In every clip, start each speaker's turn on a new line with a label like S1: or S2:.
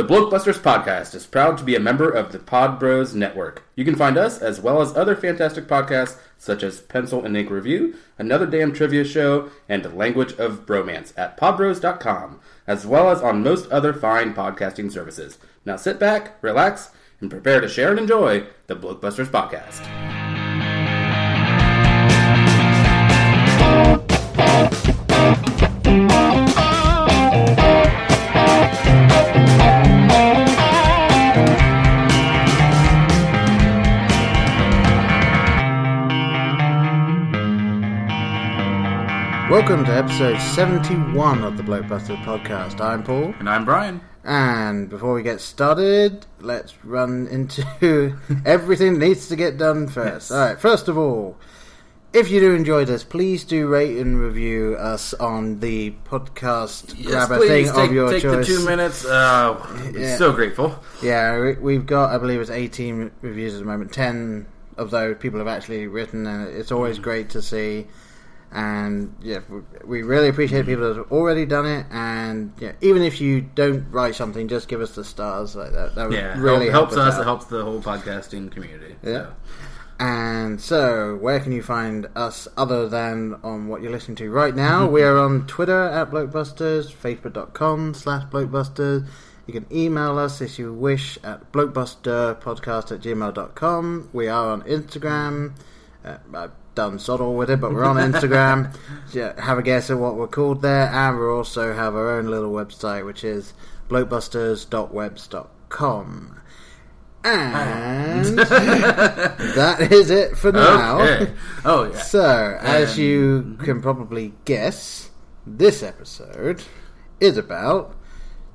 S1: The Blokebusters podcast is proud to be a member of the Pod Bros Network. You can find us, as well as other fantastic podcasts such as Pencil and Ink Review, Another Damn Trivia Show, and Language of Bromance at podbros.com, as well as on most other fine podcasting services. Now sit back, relax, and prepare to share and enjoy the Blokebusters podcast.
S2: Welcome to episode 71 of the Blokebusters podcast. I'm Paul,
S1: And I'm Brian.
S2: and before we get started, let's run into everything that needs to get done first.
S1: Yes.
S2: Alright, first of all, if you do enjoy this, please do rate and review us on the podcast grabber thing
S1: take,
S2: of your
S1: take
S2: choice.
S1: the two minutes. Uh,
S2: Yeah.
S1: So grateful.
S2: Yeah, we- we've got, I believe it's 18 reviews at the moment. 10 of those people have actually written, and it's always
S1: Mm.
S2: great to see. And yeah, we- really appreciate people that have already done it. And yeah, even if you don't write something, just give us the stars like that. That would
S1: Yeah,
S2: really
S1: help, helps
S2: help
S1: us. It helps the whole podcasting community.
S2: Yeah.
S1: So.
S2: And so, where can you find us other than on what you're listening to right now? we are on Twitter at Blokebusters, Facebook.com slash Blokebusters. You can email us if you wish at blokebusterpodcast at gmail.com. We are on Instagram. Uh, done sod all with it, but we're on Instagram. have a guess at what we're called there. And we also have our own little website, which is blokebusters.webs.com. And that is it for now.
S1: Okay. Oh yeah.
S2: So, as
S1: Um,
S2: you can probably guess, this episode is about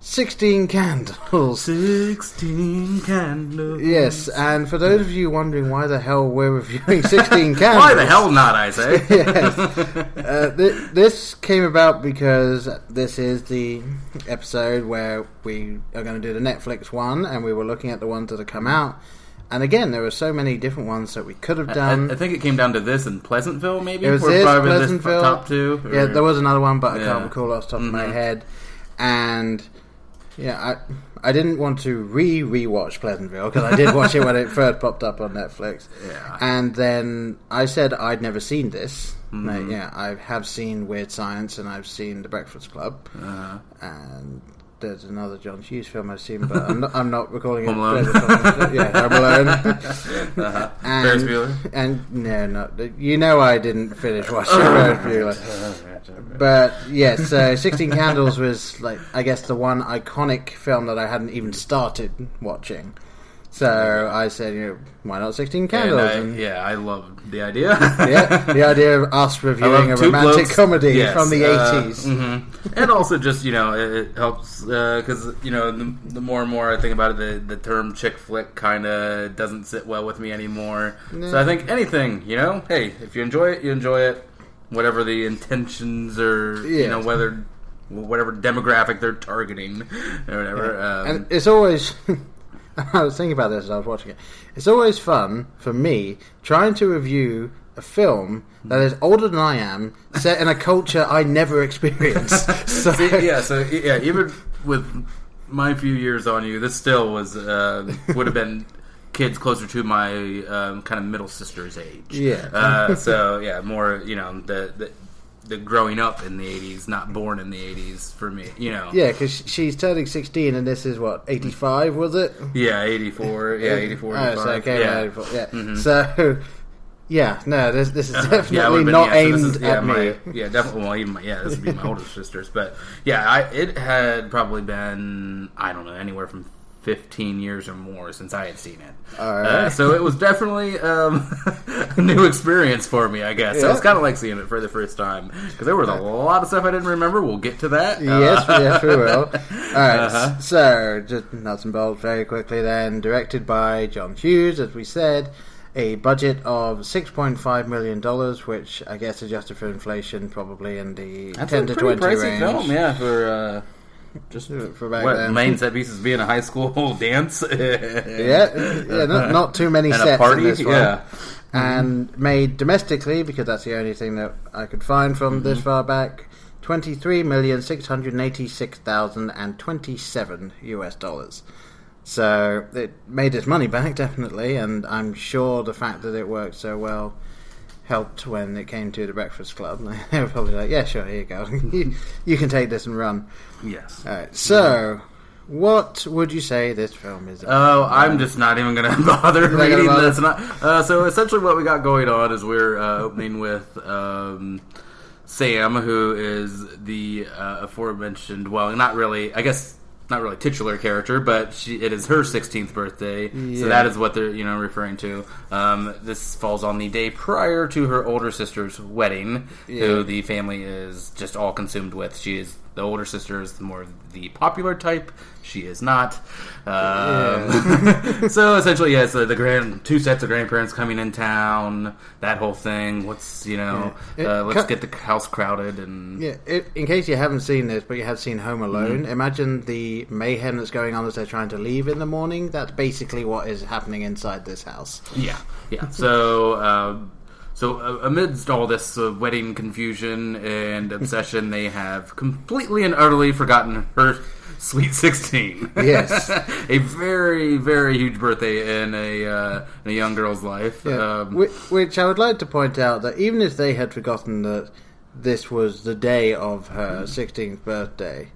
S2: 16 candles.
S1: Sixteen candles.
S2: Yes, and for those of you wondering why the hell we're reviewing 16 candles.
S1: Why the hell not? I say.
S2: yes. Uh, th- this came about because this is the episode where we are going to do the Netflix one, and we were looking at the ones that have come out. And again, there were so many different ones that we could have done.
S1: I think it came down to this and Pleasantville, maybe.
S2: It was this, Pleasantville.
S1: top two.
S2: Yeah, there was another one, but I
S1: Yeah.
S2: can't recall off the top of my
S1: Mhm.
S2: head. And yeah, I I didn't want to re rewatch Pleasantville because I did watch it when it first popped up on Netflix.
S1: Yeah.
S2: And then I said I'd never seen this.
S1: Mm-hmm.
S2: Yeah, I have seen Weird Science and I've seen The Breakfast Club,
S1: Uh,
S2: and there's another John Hughes film I've seen, but I'm not, I'm not recalling
S1: Home
S2: it.
S1: Alone.
S2: yeah, Home Alone.
S1: uh-huh.
S2: And,
S1: Ferris Bueller.
S2: And no, no, you know I didn't finish watching Ferris Bueller. But yes, so Sixteen Candles was like I guess the one iconic film that I hadn't even started watching. So I said, you know, why not Sixteen
S1: And
S2: Candles?
S1: I,
S2: And,
S1: yeah, I love the idea.
S2: yeah, the idea of us reviewing a romantic
S1: blokes-
S2: comedy
S1: yes,
S2: from the
S1: uh,
S2: eighties.
S1: mhm. and also just you know it, it helps because you know the, the more and more I think about it, the the term chick flick kind of doesn't sit well with me anymore. So I think anything you know, hey, if you enjoy it, you enjoy it. Whatever the intentions or you know whether whatever demographic they're targeting or whatever. Um,
S2: and it's always. I was thinking about this as I was watching it. It's always fun for me trying to review a film that is older than I am, set in a culture I never experienced. So,
S1: See, yeah, so yeah, even with my few years on you, this still was uh, would have been kids closer to my um, kind of middle sister's age.
S2: Yeah.
S1: Uh, so yeah, more you know the, the the growing up in the '80s, not born in the '80s for me. You know.
S2: Yeah, because she's turning 16 and this is what, 85 was it?
S1: Yeah, '84. Yeah, '84.
S2: Oh, so came
S1: yeah.
S2: 84, yeah.
S1: Mhm.
S2: So, yeah, no, this, this is
S1: Uh-huh.
S2: definitely
S1: Yeah, been-
S2: not
S1: yeah,
S2: aimed
S1: this is- yeah,
S2: at
S1: my-
S2: me.
S1: Yeah, definitely. Well, even my, yeah, this would be my older sisters, but yeah, I, it had probably been I don't know anywhere from fifteen years or more since I had seen it.
S2: All right.
S1: Uh, so it was definitely um, a new experience for me, I guess. So
S2: Yeah.
S1: it's kind of like seeing it for the first time because there was a lot of stuff I didn't remember. We'll get to that.
S2: Yes,
S1: Uh,
S2: yes, we will. All right,
S1: Uh-huh.
S2: so just nuts and bolts very quickly. Then directed by John Hughes, as we said, a budget of six point five million dollars, which I guess adjusted for inflation, probably in the
S1: That's
S2: ten
S1: a
S2: to twenty
S1: pricey
S2: range.
S1: film, yeah, for. Uh, just
S2: For back
S1: what
S2: then.
S1: main set pieces being a high school dance,
S2: Yeah, yeah, not, not too many sets
S1: party,
S2: in this one.
S1: yeah.
S2: and made domestically because that's the only thing that I could find from
S1: Mm-hmm.
S2: this far back. twenty-three million six hundred eighty-six thousand and twenty-seven US dollars. So it made its money back definitely, and I'm sure the fact that it worked so well helped when it came to the Breakfast Club. they were probably like, "Yeah, sure, here you go. you, you can take this and run."
S1: Yes.
S2: All right. So, what would you say this film is?
S1: Oh, I'm just not even going to bother
S2: You're
S1: reading
S2: bother?
S1: this. Not, uh, so essentially, what we got going on is we're uh, opening with um, Sam, who is the uh, aforementioned. Well, not really. I guess not really titular character, but she, it is her 16th birthday,
S2: Yeah.
S1: so that is what they're you know referring to. Um, this falls on the day prior to her older sister's wedding,
S2: Yeah.
S1: who the family is just all consumed with. She is the older sister is more the popular type. She is not. Um, so essentially, yes, the, the grand two sets of grandparents coming in town. That whole thing. What's you know?
S2: Yeah.
S1: Uh, let's get the house crowded and
S2: Yeah, it, in case you haven't seen this, but you have seen Home Alone,
S1: Mm-hmm.
S2: imagine the mayhem that's going on as they're trying to leave in the morning. That's basically what is happening inside this house.
S1: Yeah, yeah. So, uh, so uh, amidst all this uh, wedding confusion and obsession, they have completely and utterly forgotten her sweet sixteen.
S2: Yes.
S1: a very, very huge birthday in a uh, in a young girl's life.
S2: Yeah,
S1: Um,
S2: which, which I would like to point out that even if they had forgotten that this was the day of her 16th birthday,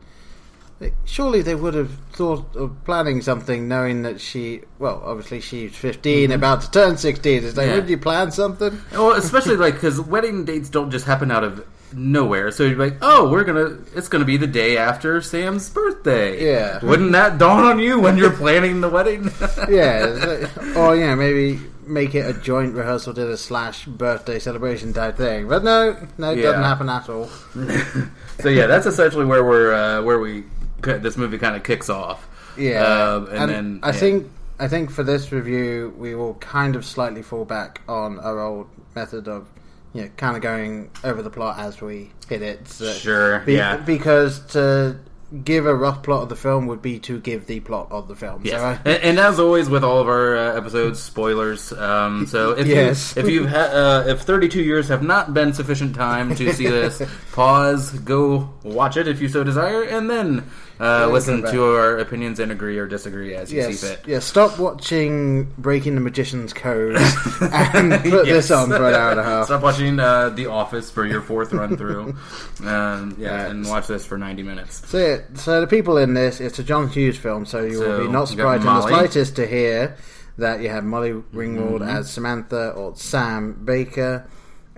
S2: surely they would have thought of planning something knowing that she, well, obviously she's 15, about to turn 16. It's like,
S1: Yeah.
S2: would you plan something?
S1: well, especially like because wedding dates don't just happen out of nowhere. So you're like, oh, we're gonna, it's gonna be the day after Sam's birthday.
S2: Yeah.
S1: Wouldn't that dawn on you when you're planning the wedding?
S2: yeah, or yeah, maybe make it a joint rehearsal dinner slash birthday celebration type thing. But no, no, it
S1: Yeah.
S2: doesn't happen at all.
S1: so yeah, that's essentially where we're uh, where we this movie kind of kicks off.
S2: Yeah,
S1: Um, and, then
S2: I
S1: yeah.
S2: think I think for this review we will kind of slightly fall back on our old method of you know kind of going over the plot as we hit it. So-
S1: Sure,
S2: be-
S1: yeah.
S2: because to give a rough plot of the film would be to give the plot of the film.
S1: Yes.
S2: So I,
S1: and, and as always with all of our uh, episodes, spoilers. Um, so if
S2: Yes.
S1: you, if you've ha- uh, if 32 years have not been sufficient time to see this, pause, go watch it if you so desire, and then uh, listen to our opinions and agree or disagree as you see
S2: Yes,
S1: fit.
S2: yeah. Stop watching Breaking the Magician's Code and put this on for an hour and a half.
S1: Stop watching uh, The Office for your fourth run through, um, yeah,
S2: Yeah.
S1: and watch this for 90 minutes.
S2: So, yeah, so the people in this, it's a John Hughes film, so you
S1: So,
S2: will be not surprised in the slightest to hear that you have Molly Ringwald
S1: Mm-hmm.
S2: as Samantha or Sam Baker,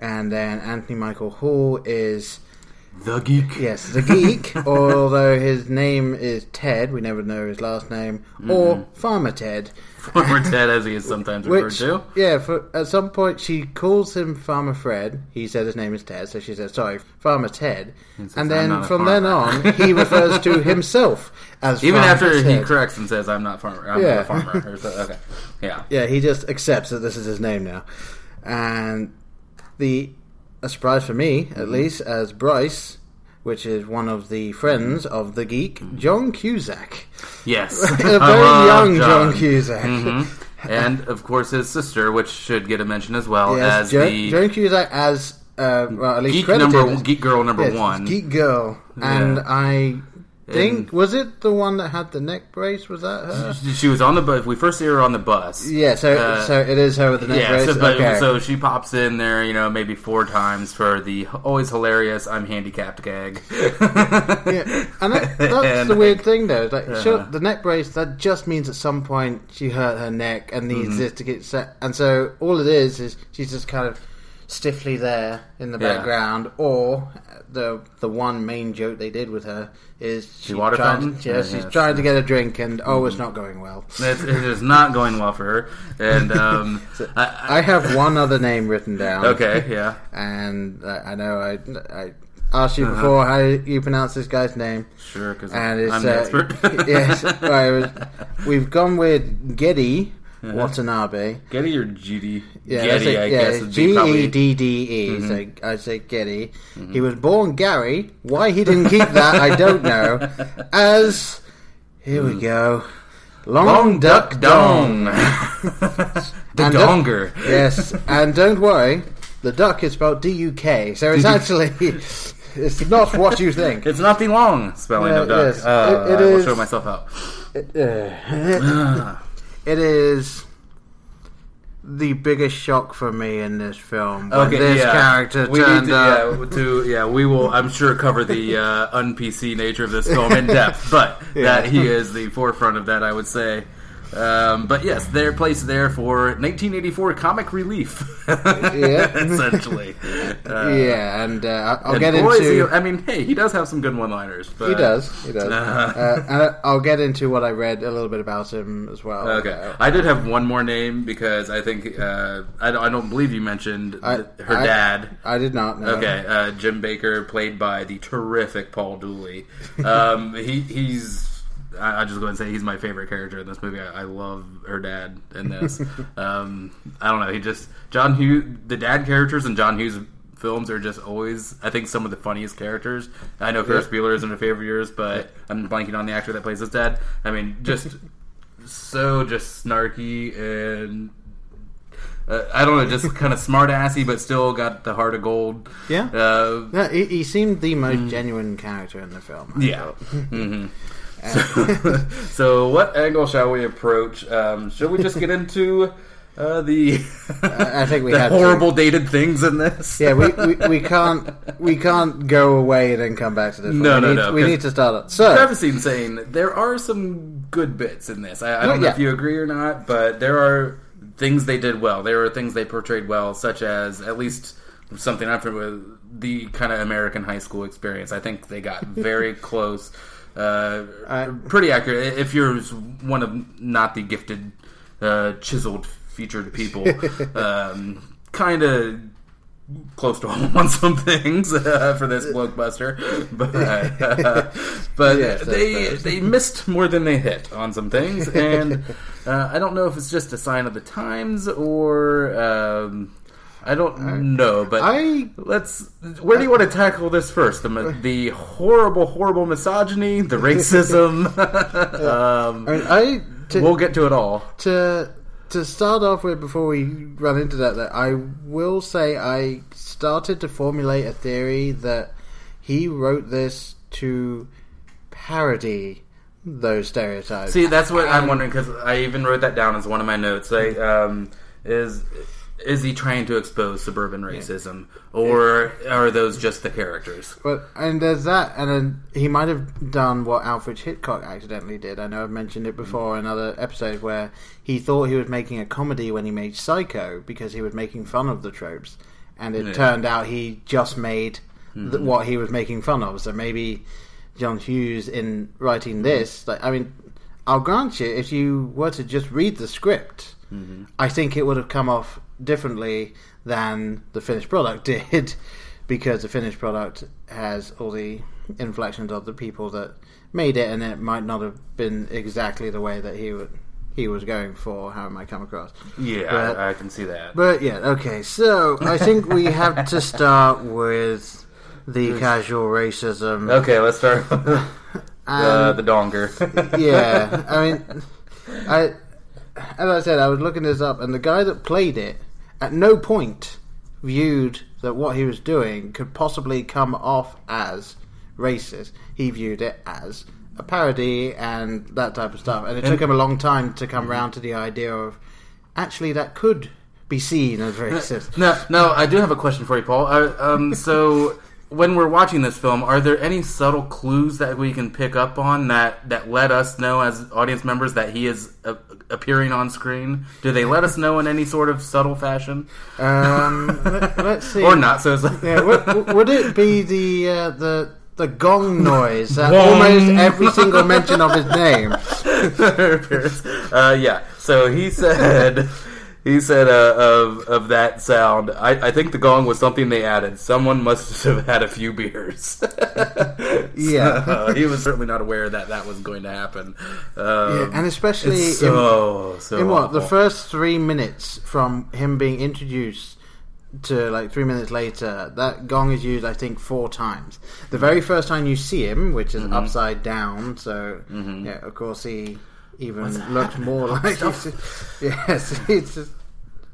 S2: and then Anthony Michael Hall is
S1: The Geek.
S2: yes the geek, although his name is Ted. We never know his last name, or Farmer Ted.
S1: Former Ted, as he is sometimes referred to.
S2: yeah, for, at some point she calls him Farmer Fred. He said his name is Ted, so she says, sorry, Farmer Ted.
S1: says,
S2: And then from then on, he refers to himself as
S1: Even
S2: Farmer
S1: after he corrects and says, "I'm not farmer. I'm
S2: Yeah.
S1: farmer." So- okay, yeah.
S2: Yeah, he just accepts that this is his name now. And the a surprise for me, at
S1: Mm-hmm.
S2: least, as Bryce, which is one of the friends of the geek,
S1: Mm-hmm.
S2: John Cusack.
S1: Yes,
S2: a very
S1: love
S2: young John, Cusack.
S1: Mhm. and of course his sister, which should get a mention as well
S2: Yes,
S1: as
S2: Jo-
S1: the
S2: Joan Cusack as uh, well, at least
S1: geek
S2: credited
S1: number
S2: as-
S1: geek girl number
S2: Yes,
S1: one.
S2: Geek Girl. And
S1: Yeah.
S2: I think,
S1: And-
S2: was it the one that had the neck brace? Was that her?
S1: She was on the bus. We first see her on the bus.
S2: Yeah, so
S1: Uh,
S2: so it is her with the neck
S1: Yeah,
S2: brace.
S1: so, but,
S2: okay.
S1: so she pops in there, you know, maybe four times for the always hilarious "I'm handicapped" gag.
S2: yeah, and that, that's
S1: And-
S2: the weird thing, though. Like,
S1: Uh-huh.
S2: the neck brace that just means at some point she hurt her neck and needs
S1: Mm-hmm.
S2: this to get set. And so all it is is she's just kind of stiffly there in the
S1: Yeah.
S2: background. Or the the one main joke they did with her is she
S1: water
S2: trying
S1: fountain?
S2: Yeah, she's trying to get a drink, and oh, it's not going well.
S1: it, it is not going well for her. And um, I,
S2: I have one other name written down.
S1: okay, yeah,
S2: and I, I know I I asked you
S1: Uh-huh.
S2: before how you pronounce this guy's name.
S1: sure, because I'm
S2: uh,
S1: expert.
S2: yes, right. was- we've gone with Gedde
S1: Uh-huh.
S2: Watanabe.
S1: Getty or GD?
S2: Yeah,
S1: Getty,
S2: I
S1: I
S2: yeah,
S1: guess.
S2: G
S1: Mm-hmm.
S2: E D D E. So I say Geddy. He was born Gary. Why he didn't keep that, I don't know. As here we go, Long,
S1: Long Duck Dong. the
S2: And,
S1: Donger.
S2: yes, and don't worry, the duck is spelled D U K. So it's actually it's not what you think.
S1: It's not the long spelling
S2: Yeah,
S1: of duck.
S2: yes.
S1: Uh,
S2: It- it
S1: I will show myself out.
S2: Uh, it is the biggest shock for me in this film when
S1: Okay,
S2: this
S1: yeah.
S2: character
S1: we
S2: turned
S1: to,
S2: up.
S1: Yeah, to yeah, we will. I'm sure cover the uh, un PC nature of this film in depth, but
S2: Yeah.
S1: that he is the forefront of that, I would say. Um, but yes, their place there for 1984 comic relief, yeah. essentially. Uh,
S2: yeah, and uh, I'll
S1: and
S2: get into.
S1: he- I mean, hey, he does have some good one-liners. But,
S2: He does. He does.
S1: Uh,
S2: and I'll get into what I read a little bit about him as well.
S1: Okay,
S2: Uh,
S1: I did have one more name because I think uh, I, don't, I don't believe you mentioned
S2: I-
S1: her
S2: I-
S1: dad.
S2: I did not know.
S1: Okay, uh, Jim Baker, played by the terrific Paul Dooley. Um, he he's. I, I'll just go and say he's my favorite character in this movie. I, I love her dad in this. um, I don't know. He just John Hughes. The dad characters in John Hughes films are just always, I think, some of the funniest characters. I know Ferris
S2: Yeah.
S1: Bueller isn't a favorite of yours, but I'm blanking on the actor that plays his dad. I mean, just so just snarky and uh, I don't know, just kind of smart assy, but still got the heart of gold.
S2: Yeah.
S1: Uh,
S2: No, he, he seemed the most genuine character in the film. I
S1: yeah. hmm so, what angle shall we approach? Um, shall we just get into uh, the
S2: I think we
S1: the
S2: have to.
S1: horrible dated things in this?
S2: Yeah, we, we, we can't we can't go away and then come back to this. one.
S1: No,
S2: we
S1: no,
S2: need,
S1: no,
S2: We need to start it. So
S1: Prefacing saying there are some good bits in this. I, I don't know
S2: yeah.
S1: if you agree or not, but there are things they did well. There are things they portrayed well, such as at least something I'm familiar with the kind of American high school experience. I think they got very close, uh, pretty accurate. If you're one of not the gifted, uh, chiseled, featured people, um, kind of close to home on some things uh, for this blockbuster, but uh, but
S2: Yes,
S1: they
S2: fair.
S1: they missed more than they hit on some things, and uh, I don't know if it's just a sign of the times or um, I don't know. But
S2: I
S1: let's. Where do you want to tackle this first? The the horrible, horrible misogyny, the racism. um,
S2: I, mean, I to,
S1: we'll get to it all.
S2: to to start off with before we run into that, that I will say I started to formulate a theory that he wrote this to parody those stereotypes.
S1: See, that's what I'm wondering because I even wrote that down as one of my notes. Like, um, is is he trying to expose suburban racism, or are those just the characters?
S2: But and there's that, and then he might have done what Alfred Hitchcock accidentally did. I know I've mentioned it before mm. in other episodes where he thought he was making a comedy when he made Psycho because he was making fun of the tropes, and it
S1: Yeah.
S2: turned out he just made th- mm-hmm. what he was making fun of. So maybe John Hughes in writing mm-hmm. this, like I mean, I'll grant you, if you were to just read the script, mm-hmm. I think it would have come off differently than the finished product did, because the finished product has all the inflections of the people that made it, and it might not have been exactly the way that he would he was going for. How it might come across.
S1: Yeah,
S2: But-
S1: I, I can see that.
S2: But yeah, okay. So I think we have to start with the casual racism.
S1: okay, let's start with the,
S2: And-
S1: the donger.
S2: yeah, I mean, I as I said, I was looking this up, and the guy that played it at no point viewed that what he was doing could possibly come off as racist. He viewed it as a parody and that type of stuff, and it took him a long time to come round to the idea of actually that could be seen as racist.
S1: No, no, I do have a question for you, Paul. Uh, um, so, when we're watching this film, are there any subtle clues that we can pick up on that that let us know as audience members that he is uh, appearing on screen? Do they let us know in any sort of subtle fashion,
S2: Um, let, us see.
S1: or not? So, it's
S2: Yeah, would, would it be the uh, the the gong noise? Uh, almost every single mention of his name.
S1: uh, yeah. So he said. He said uh, of of that sound. I, I think the gong was something they added. Someone must have had a few beers.
S2: Yeah.
S1: So, he was certainly not aware that that was going to happen. Um,
S2: Yeah, and especially
S1: so so.
S2: in what the first three minutes from him being introduced to like three minutes later, that gong is used I think four times. The very first time you see him, which is upside down, so yeah, of course he even looks more like yes, it's just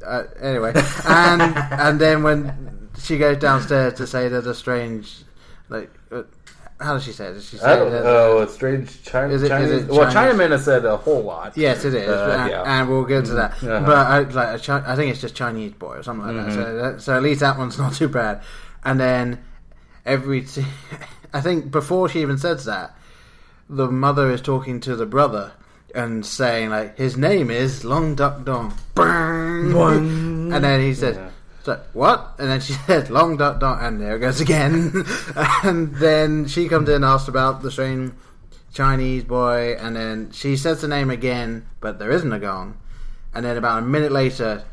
S2: uh, anyway, and and then when she goes downstairs to say that a strange Like, uh, how does she say it? Does she say
S1: I don't
S2: it
S1: know. A strange China.
S2: Is it- is
S1: Chinese,
S2: it
S1: well,
S2: Chinese?
S1: Chinaman has said a whole lot.
S2: Yes, it is,
S1: Uh,
S2: and,
S1: yeah.
S2: and we'll get to that.
S1: Uh-huh.
S2: But I, like, a Chi- I think it's just Chinese boy or something like that. So, that. so at least that one's not too bad. And then every, t- I think before she even says that, the mother is talking to the brother and saying like his name is Long Duck Dong. Bang! And then he says.
S1: Yeah.
S2: So, what? And then she said, long duck dong, and there it goes again. and then she comes in and asks about the strange Chinese boy, and then she says the name again, but there isn't a gong. And then about a minute later,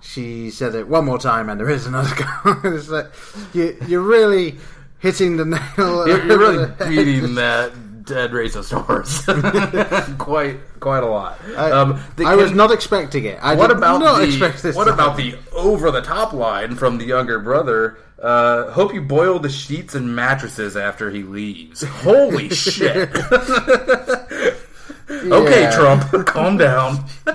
S2: she says it one more time, and there is another gong. it's like, you, you're really hitting the nail.
S1: You're, you're really
S2: over the head.
S1: beating that dead racist horse quite quite a lot.
S2: I,
S1: um, the-
S2: I was
S1: can-
S2: not expecting it. I
S1: What
S2: did
S1: about
S2: not
S1: the
S2: expect this
S1: what
S2: to
S1: about
S2: happen.
S1: the over the top line from the younger brother? Uh, hope you boil the sheets and mattresses after he leaves. Holy shit! okay,
S2: Yeah.
S1: Trump, calm down.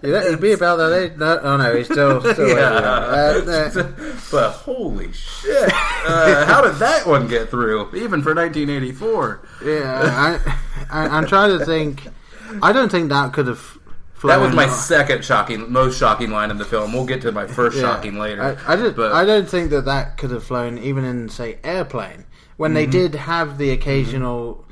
S2: Know, It'd be about that age. No, oh no, he's still still
S1: Yeah.
S2: Uh, uh,
S1: but holy shit! Uh, how did that one get through? Even for 1984,
S2: Yeah, I, I, I'm trying to think. I don't think that could have. Flown.
S1: That was
S2: flown
S1: my second shocking, most shocking line in the film. We'll get to my first
S2: Yeah.
S1: shocking later.
S2: I, I, just,
S1: but
S2: I don't think that that could have flown even in say airplane when they
S1: Mm-hmm.
S2: did have the occasional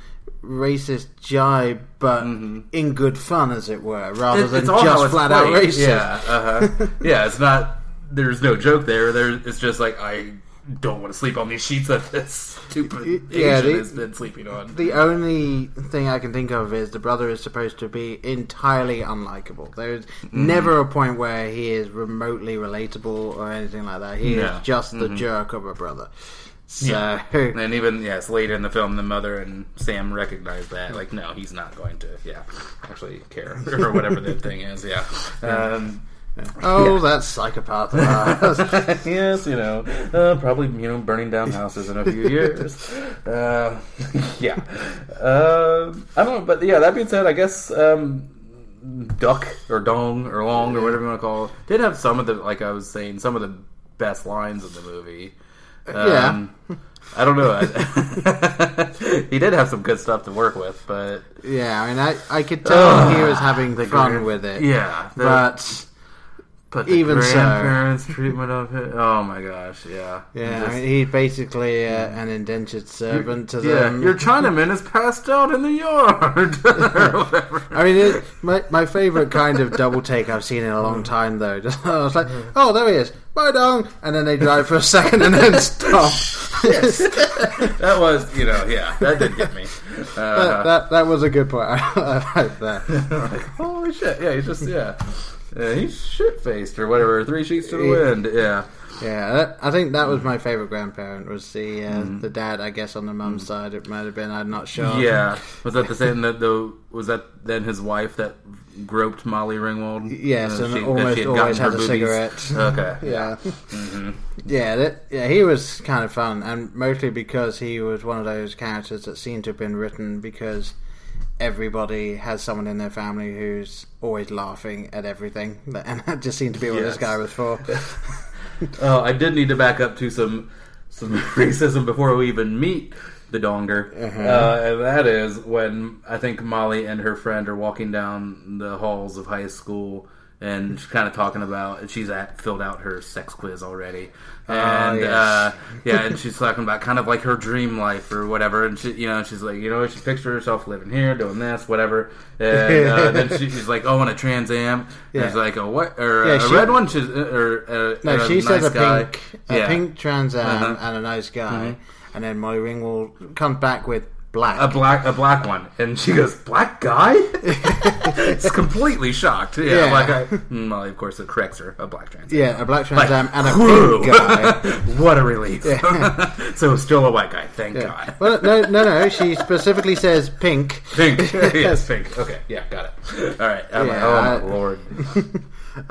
S2: racist jibe, but in good fun, as it were, rather
S1: Mm-hmm. It-
S2: than just flat out racist.
S1: Yeah, uh-huh. yeah. It's not. There's no joke there. There, it's just like I don't want to sleep on these sheets that this stupid
S2: Yeah,
S1: Asian
S2: the-
S1: has been sleeping on.
S2: The only thing I can think of is the brother is supposed to be entirely unlikable. There's
S1: Mm-hmm.
S2: never a point where he is remotely relatable or anything like that. He
S1: No. Mm-hmm.
S2: is just the jerk of a brother. So
S1: Yeah. and even yes, later in the film, the mother and Sam recognize that. Like, no, he's not going to. Yeah, actually care or whatever that thing is. Yeah. Um,
S2: Oh, that psychopath
S1: yes, you know, uh, probably you know burning down houses in a few years. Uh, yeah, uh, I don't know, but yeah. That being said, I guess um, Duck or Dong or Long or whatever you want to call it did have some of the like I was saying some of the best lines in the movie. Um, I don't know. he did have some good stuff to work with, but
S2: yeah, I mean, I, I could tell he was having
S1: the
S2: fun with it.
S1: yeah, the-
S2: But
S1: but
S2: even so-
S1: grandparents' treatment of it. Oh my gosh, yeah,
S2: yeah,
S1: Just-
S2: I mean, he's basically uh, an indentured servant to
S1: Yeah,
S2: them.
S1: your Chinaman is passed out in the yard.
S2: I mean, it, my my favorite kind of double take I've seen in a long time, though. Just, I was like, oh, there he is, bye dong, and then they drive for a second and then stop.
S1: that was, you know, yeah, that did get me.
S2: that,
S1: Uh,
S2: that that was a good point. I like that.
S1: like, holy shit, yeah, he's just, yeah. Uh, he's shit faced or whatever, three sheets to the wind, yeah.
S2: Yeah, that, I think that was my favorite grandparent. Was the uh, the dad? I guess on the mum's side, it might have been. I'm not sure.
S1: Yeah, was that the same that the was that then his wife that groped Molly Ringwald?
S2: Yes,
S1: Uh,
S2: and
S1: she-
S2: almost
S1: had
S2: always had a
S1: boobies?
S2: cigarette.
S1: Okay,
S2: Yeah,
S1: hmm
S2: yeah, that, yeah. He was kind of fun, and mostly because he was one of those characters that seemed to have been written because everybody has someone in their family who's always laughing at everything, and that just seemed to be what this guy was for.
S1: Oh, I did need to back up to some some racism before we even meet the Donger,
S2: Uh-huh.
S1: uh, and that is when I think Molly and her friend are walking down the halls of high school, and she's kind of talking about, and she's at, filled out her sex quiz already, and
S2: yes.
S1: uh, yeah, and she's talking about kind of like her dream life or whatever, and she, you know, she's like, you know, she pictured herself living here, doing this, whatever, and uh, then she, she's like, oh, on a Trans Am, and
S2: Yeah.
S1: it's like a what or
S2: Yeah,
S1: a
S2: she-
S1: red one, she's, or, or
S2: No,
S1: a
S2: she
S1: nice
S2: says a
S1: guy.
S2: pink, a
S1: Yeah.
S2: pink Trans Am
S1: Uh-huh.
S2: and a nice guy, and then Molly Ringwald comes back with black.
S1: a black a black one, and she goes, "Black guy?" it's completely shocked. Yeah,
S2: Yeah.
S1: black guy. Mm, Molly, of course, it corrects her. A black trans.
S2: yeah, a black Trans Am and a
S1: whew.
S2: pink guy.
S1: what a relief.
S2: Yeah.
S1: so still a white guy. Thank
S2: Yeah.
S1: God.
S2: Well, no, no, no. She specifically says pink.
S1: Pink. yes, pink. Okay. Yeah, got it. All right. I'm like,
S2: Yeah,
S1: oh my lord.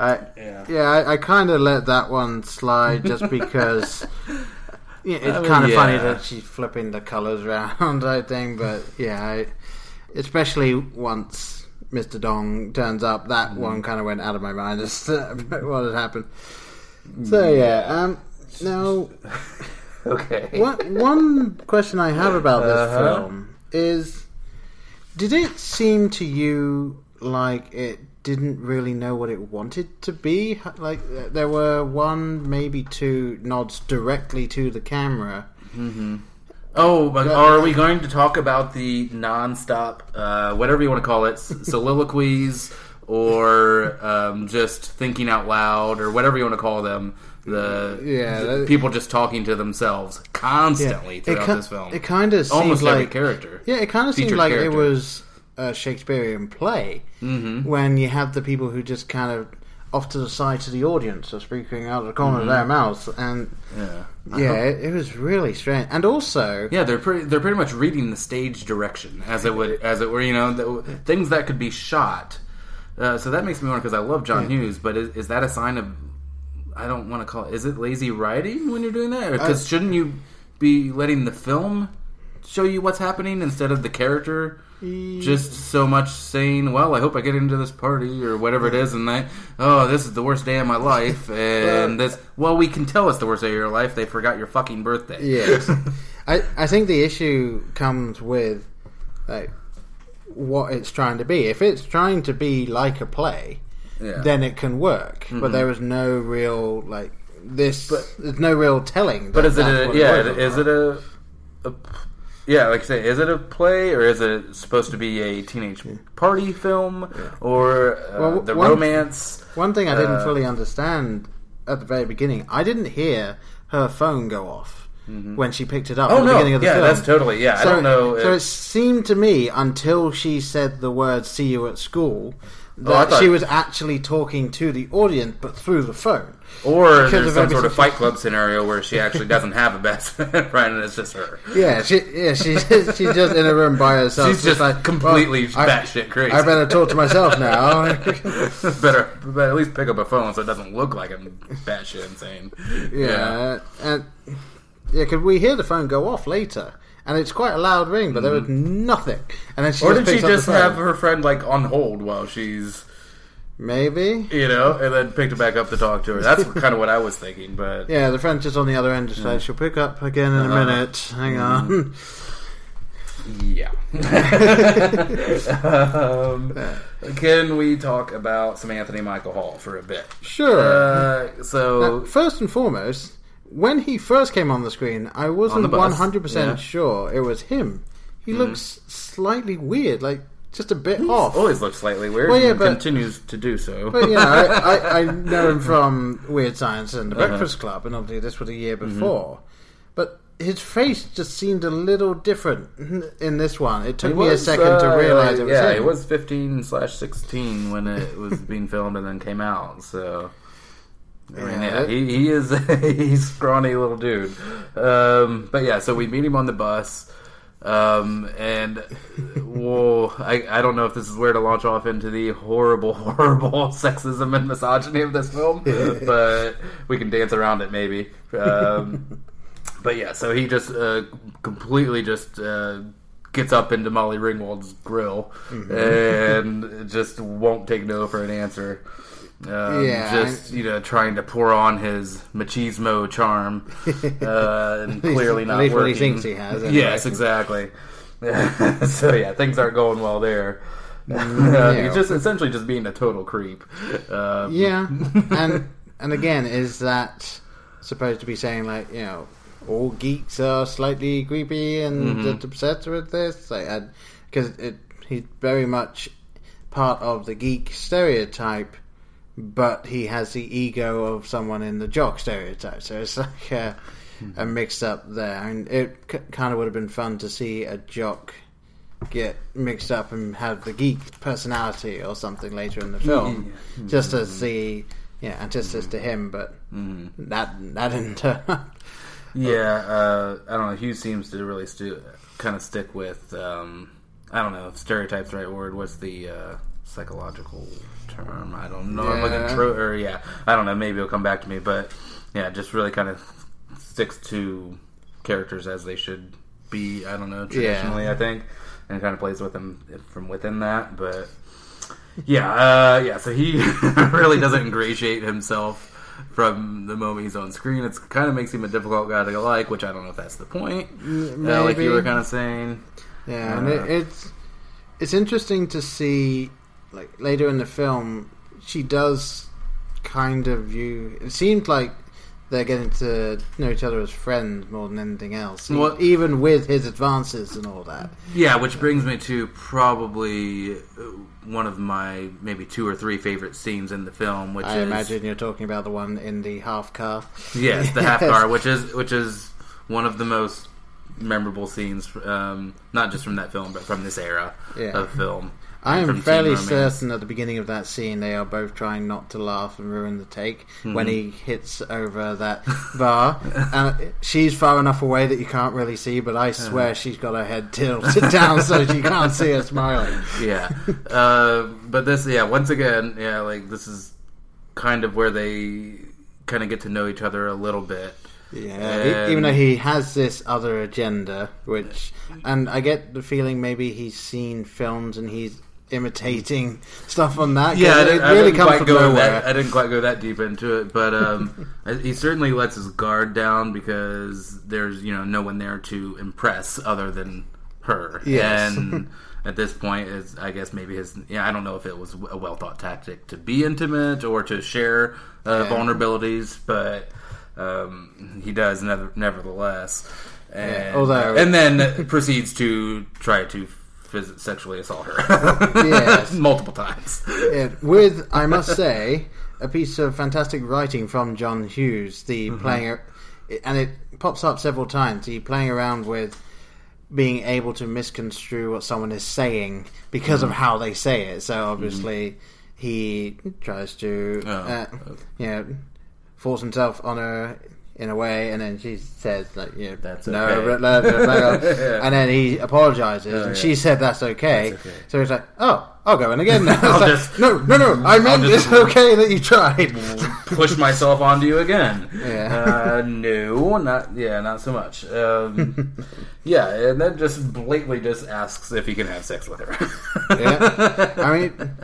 S2: I,
S1: Yeah.
S2: yeah, I, I kind of let that one slide just because yeah, it's
S1: I mean,
S2: kind of funny that she's flipping the colours around, I think. But yeah, I, especially once Mr. Dong turns up, that
S1: Mm-hmm.
S2: one kind of went out of my mind as to what had happened. So yeah, um, now
S1: okay.
S2: One, one question I have about this
S1: Uh-huh.
S2: film is did it seem to you like it didn't really know what it wanted to be? Like, there were one, maybe two nods directly to the camera.
S1: Oh, but are we going to talk about the non-stop, uh, whatever you want to call it, soliloquies or um, just thinking out loud or whatever you want to call them? The,
S2: Yeah, that-
S1: people just talking to themselves constantly
S2: it,
S1: throughout
S2: ki-
S1: this film.
S2: it kind of seemed
S1: Almost
S2: like
S1: every character.
S2: Yeah, it kind of seemed like
S1: character.
S2: it was a Shakespearean play
S1: Mm-hmm.
S2: when you have the people who just kind of off to the side to the audience are speaking out of the corner
S1: Mm-hmm.
S2: of their mouths, and
S1: Yeah.
S2: yeah, it, it was really strange. And also,
S1: Yeah, they're pretty. They're pretty much reading the stage direction as it would, as it were. You know, the, things that could be shot. Uh, so that makes me wonder because I love John Hughes, but is, is that a sign of? I don't want to call it. Is it lazy writing when you're doing that? Because shouldn't you be letting the film show you what's happening instead of the character? Just so much saying, "Well, I hope I get into this party or whatever it is," and I, oh, this is the worst day of my life, and this. Well, we can tell it's the worst day of your life. They forgot your fucking birthday.
S2: Yes. I, I think the issue comes with like what it's trying to be. If it's trying to be like a play,
S1: Yeah. Mm-hmm.
S2: then it can work. But there is no real like this. But, there's no real telling.
S1: But is it a yeah? Is it a, a yeah? Like I say, is it a play or is it supposed to be a teenage party film or uh,
S2: Well,
S1: the
S2: one-
S1: romance?
S2: One thing I didn't
S1: Uh,
S2: fully understand at the very beginning, I didn't hear her phone go off when she picked it up
S1: Oh
S2: at the
S1: no!
S2: beginning of the
S1: Yeah,
S2: film.
S1: that's totally yeah. I
S2: so,
S1: don't know.
S2: So
S1: if-
S2: it seemed to me until she said the word "see you at school"
S1: Oh,
S2: that
S1: thought-
S2: she was actually talking to the audience, but through the phone.
S1: or there's some sort of Fight Club scenario where she actually doesn't have a best friend and it's just her.
S2: Yeah, she yeah she's she's just in a room by herself.
S1: She's just
S2: like
S1: completely
S2: well,
S1: batshit crazy.
S2: I better talk to myself now.
S1: better, better at least pick up a phone so it doesn't look like I'm batshit insane.
S2: yeah, and yeah, could we hear the phone go off later? And it's quite a loud ring, but there was nothing. And then she.
S1: Or
S2: just
S1: did she
S2: picks up the
S1: just
S2: phone.
S1: have her friend like on hold while she's
S2: maybe?
S1: you know, and then picked it back up to talk to her. That's kind of what I was thinking, but
S2: Yeah, the friend's just on the other end, just like she'll pick up again in a
S1: Uh-huh.
S2: minute. Hang on.
S1: yeah. um, can we talk about some Anthony Michael Hall for a bit?
S2: Sure.
S1: Uh, so
S2: Now, first and foremost, when he first came on the screen, I wasn't one hundred percent.
S1: Mm-hmm.
S2: sure it was him. He looks slightly weird, like just a bit off.
S1: He always looks slightly weird.
S2: Well, yeah,
S1: and
S2: but-
S1: continues to do so.
S2: But know, I, I, I know him from Weird Science and The
S1: Uh-huh.
S2: Breakfast Club, and obviously this was a year
S1: Mm-hmm.
S2: before. But his face just seemed a little different in this one. It took
S1: He
S2: me a second
S1: uh,
S2: to realize it was
S1: yeah,
S2: him.
S1: it was 15 slash 16 when it was being filmed and then came out. So,
S2: Yeah.
S1: yeah, he, he is he's a scrawny little dude. Um, but yeah, so we meet him on the bus. Um, and whoa, I, I don't know if this is where to launch off into the horrible, horrible sexism and misogyny of this film, but we can dance around it maybe. Um, but yeah, so he just uh, completely just uh, gets up into Molly Ringwald's grill and just won't take no for an answer. Um,
S2: Yeah,
S1: just you know, trying to pour on his machismo charm, uh, and clearly not
S2: least what
S1: working.
S2: he thinks he has, anyway.
S1: Yes, exactly. so yeah, things aren't going well there. He's just essentially just being a total creep. Um,
S2: Yeah, and and again, is that supposed to be saying like you know all geeks are slightly creepy and
S1: Mm-hmm.
S2: mm upset with this? Like, because it he's very much part of the geek stereotype, but he has the ego of someone in the jock stereotype. So it's like a,
S1: Mm-hmm.
S2: a mix up there, and it c- kind of would have been fun to see a jock get mixed up and have the geek personality or something later in the film, just to see, yeah, antithesis to him. But that that didn't turn up.
S1: Yeah, uh, I don't know. Hughes seems to really stu- kind of stick with. Um, I don't know if stereotype's the right word. What's the uh, psychological term? I don't know. I'm looking
S2: Yeah.
S1: tro- or yeah, I don't know. Maybe it'll come back to me. But yeah, just really kind of sticks to characters as they should be. I don't know traditionally. I think, and kind of plays with them from within that. But yeah, uh, yeah. So he really doesn't ingratiate himself from the moment he's on screen. It kind of makes him a difficult guy to like, which I don't know if that's the point. Uh, like you were kind of saying.
S2: Yeah, and
S1: Uh,
S2: it, it's it's interesting to see like later in the film she does kind of view. It seemed like they're getting to know each other as friends more than anything else,
S1: Well-
S2: even with his advances and all that.
S1: Yeah, which brings me to probably uh, one of my maybe two or three favorite scenes in the film, which
S2: I
S1: is
S2: imagine you're talking about the one in the half car.
S1: yes, the half car, which is which is one of the most memorable scenes, um, not just from that film, but from this era
S2: Yeah.
S1: of film.
S2: I am fairly certain at the beginning of that scene they are both trying not to laugh and ruin the take when mm-hmm. he hits over that bar. and uh, she's far enough away that you can't really see, but I uh-huh. swear she's got her head tilted down so she can't see her smiling.
S1: yeah. Uh, but this, yeah, once again, yeah, like this is kind of where they kind of get to know each other a little bit.
S2: Yeah, even though he has this other agenda, which, and I get the feeling maybe he's seen films and he's imitating stuff on that.
S1: Yeah, I
S2: it
S1: didn't, I
S2: really
S1: quite
S2: from
S1: go
S2: nowhere.
S1: that. I didn't quite go that deep into it, but um, he certainly lets his guard down because there's you know no one there to impress other than her.
S2: Yes.
S1: And at this point, is I guess maybe his yeah I don't know if it was a well thought tactic to be intimate or to share uh,
S2: Yeah.
S1: vulnerabilities, but um, he does never, nevertheless. And,
S2: Yeah, although-
S1: and then proceeds to try to phys- sexually assault her
S2: Yes.
S1: multiple times.
S2: Yeah, with I must say a piece of fantastic writing from John Hughes. The
S1: Mm-hmm.
S2: playing, and it pops up several times. He playing around with being able to misconstrue what someone is saying because
S1: Mm-hmm.
S2: of how they say it. So obviously he tries to,
S1: Oh,
S2: uh, you know, force himself on her. In a way, and then she says, "Like, you know,
S1: That's
S2: no,
S1: okay.
S2: blah, blah, blah, blah."
S1: Yeah.
S2: and then he apologizes,
S1: Oh,
S2: and
S1: yeah.
S2: she said, "That's okay."
S1: That's okay.
S2: So he's like, "Oh, I'll go in again." Now.
S1: I'll
S2: like,
S1: just-
S2: no, no, no. I meant it's okay that you tried.
S1: push myself onto you again.
S2: Yeah.
S1: Uh, no, not yeah, not so much. Um, yeah, and then just blatantly just asks if he can have sex with her.
S2: yeah. I mean,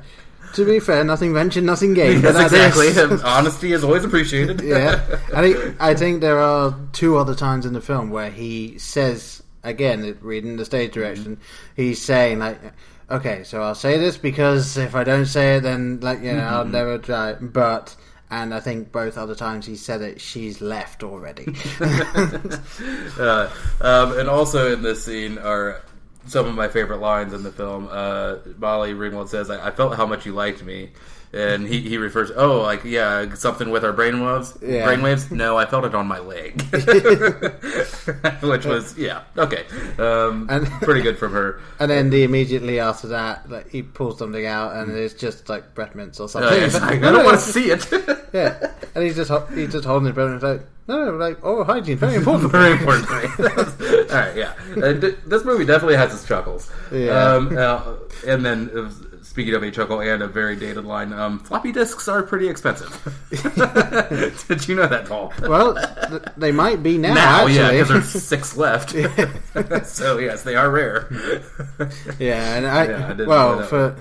S2: to be fair, nothing ventured, nothing gained. but
S1: Yes, exactly.
S2: is-
S1: Honesty is always appreciated.
S2: yeah. I think I think there are two other times in the film where he says again, reading the stage direction, he's saying like, "Okay, so I'll say this because if I don't say it, then like you know I'll never try." But and I think both other times he said it, she's left already.
S1: uh, um, and also in this scene are some of my favorite lines in the film. Uh, Molly Ringwald says, I, "I felt how much you liked me." And he, he refers, oh, like yeah, something with our brainwaves.
S2: Yeah.
S1: Brainwaves? No, I felt it on my leg, which was yeah, okay, um,
S2: And-
S1: pretty good from her.
S2: And then the immediately after that, like he pulls something out, and it's just like breath mints or
S1: Uh,
S2: something.
S1: it's like, I don't want to see it.
S2: yeah, and he's just he's just holding his breath and it's like no, no, like oral hygiene, very important.
S1: Very important. All right, yeah. Uh, th- this movie definitely has its chuckles.
S2: Yeah.
S1: Um, uh, and then, uh, speaking of a chuckle and a very dated line, um, floppy disks are pretty expensive. Did you know that, Paul?
S2: well, th- they might be now.
S1: now,
S2: actually.
S1: yeah, because there's six left. so yes, they are rare.
S2: Yeah, and I,
S1: Yeah, I didn't know
S2: well
S1: that
S2: for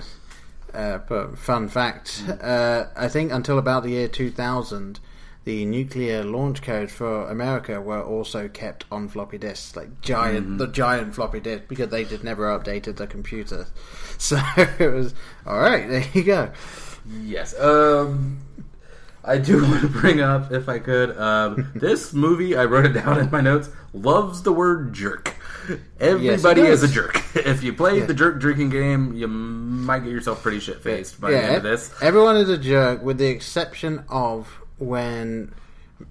S2: uh, for fun fact, uh, I think until about the year 2000, the nuclear launch codes for America were also kept on floppy disks, like giant,
S1: Mm-hmm.
S2: the giant floppy disk, because they just never updated the computer. So it was all right. There you go.
S1: Yes. Um, I do want to bring up, if I could, um, this movie, I wrote it down in my notes, loves the word jerk. Everybody is a jerk. If you play
S2: Yeah.
S1: the jerk drinking game, you might get yourself pretty shit faced by the end of this.
S2: everyone is a jerk, with the exception of when.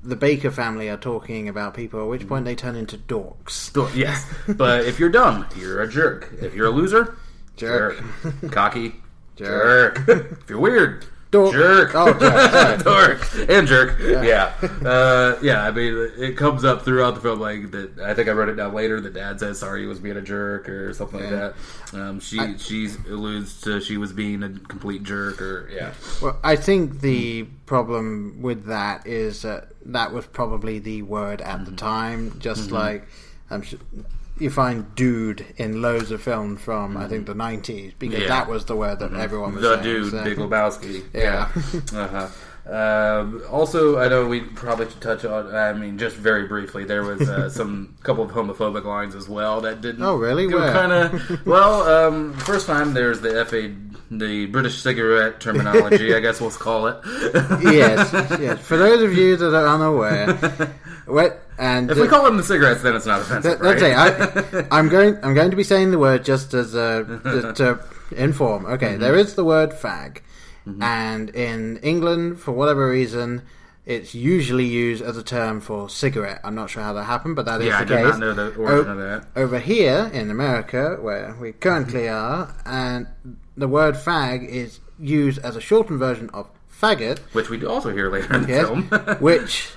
S2: The Baker family are talking about people, at which point they turn into dorks.
S1: Yes. But if you're dumb, you're a jerk. If you're a loser,
S2: Jerk.
S1: jerk. Cocky,
S2: Jerk.
S1: jerk. if you're weird,
S2: Dork.
S1: jerk.
S2: Oh, sorry.
S1: dork and jerk. Yeah, uh, yeah. I mean, it comes up throughout the film. Like that, I think I wrote it down later. The dad says sorry he was being a jerk or something
S2: Yeah.
S1: like that. Um, she she alludes to she was being a complete jerk or yeah.
S2: Well, I think the problem with that is that that was probably the word at
S1: Mm-hmm.
S2: the time. Just like I'm sure you find "dude" in loads of films from I think the '90s because
S1: Mm-hmm. Yeah.
S2: that was the word that everyone was
S1: The
S2: saying.
S1: dude,
S2: so-
S1: Big Lebowski.
S2: Yeah.
S1: uh-huh. Um, also, I know we probably should touch on. I mean, just very briefly, there was uh, some couple of homophobic lines as well that didn't.
S2: Oh, really? Where?
S1: Kind of. Well, um, first time there's the FA, the British cigarette terminology. I guess we'll call it.
S2: yes, yes. For those of you that are unaware, what and
S1: If we call them the cigarettes, then it's not offensive,
S2: That,
S1: right?
S2: it. I, I'm going. I'm going to be saying the word just as a just to inform. Okay, mm-hmm. there is the word fag, mm-hmm. and in England, for whatever reason, it's usually used as a term for cigarette. I'm not sure how that happened, but that is
S1: yeah, I
S2: the
S1: did
S2: case.
S1: not know the origin
S2: O-
S1: of that.
S2: Over here in America, where we currently mm-hmm. are, and the word fag is used as a shortened version of faggot,
S1: Which we do also hear later in the
S2: Yes,
S1: film.
S2: which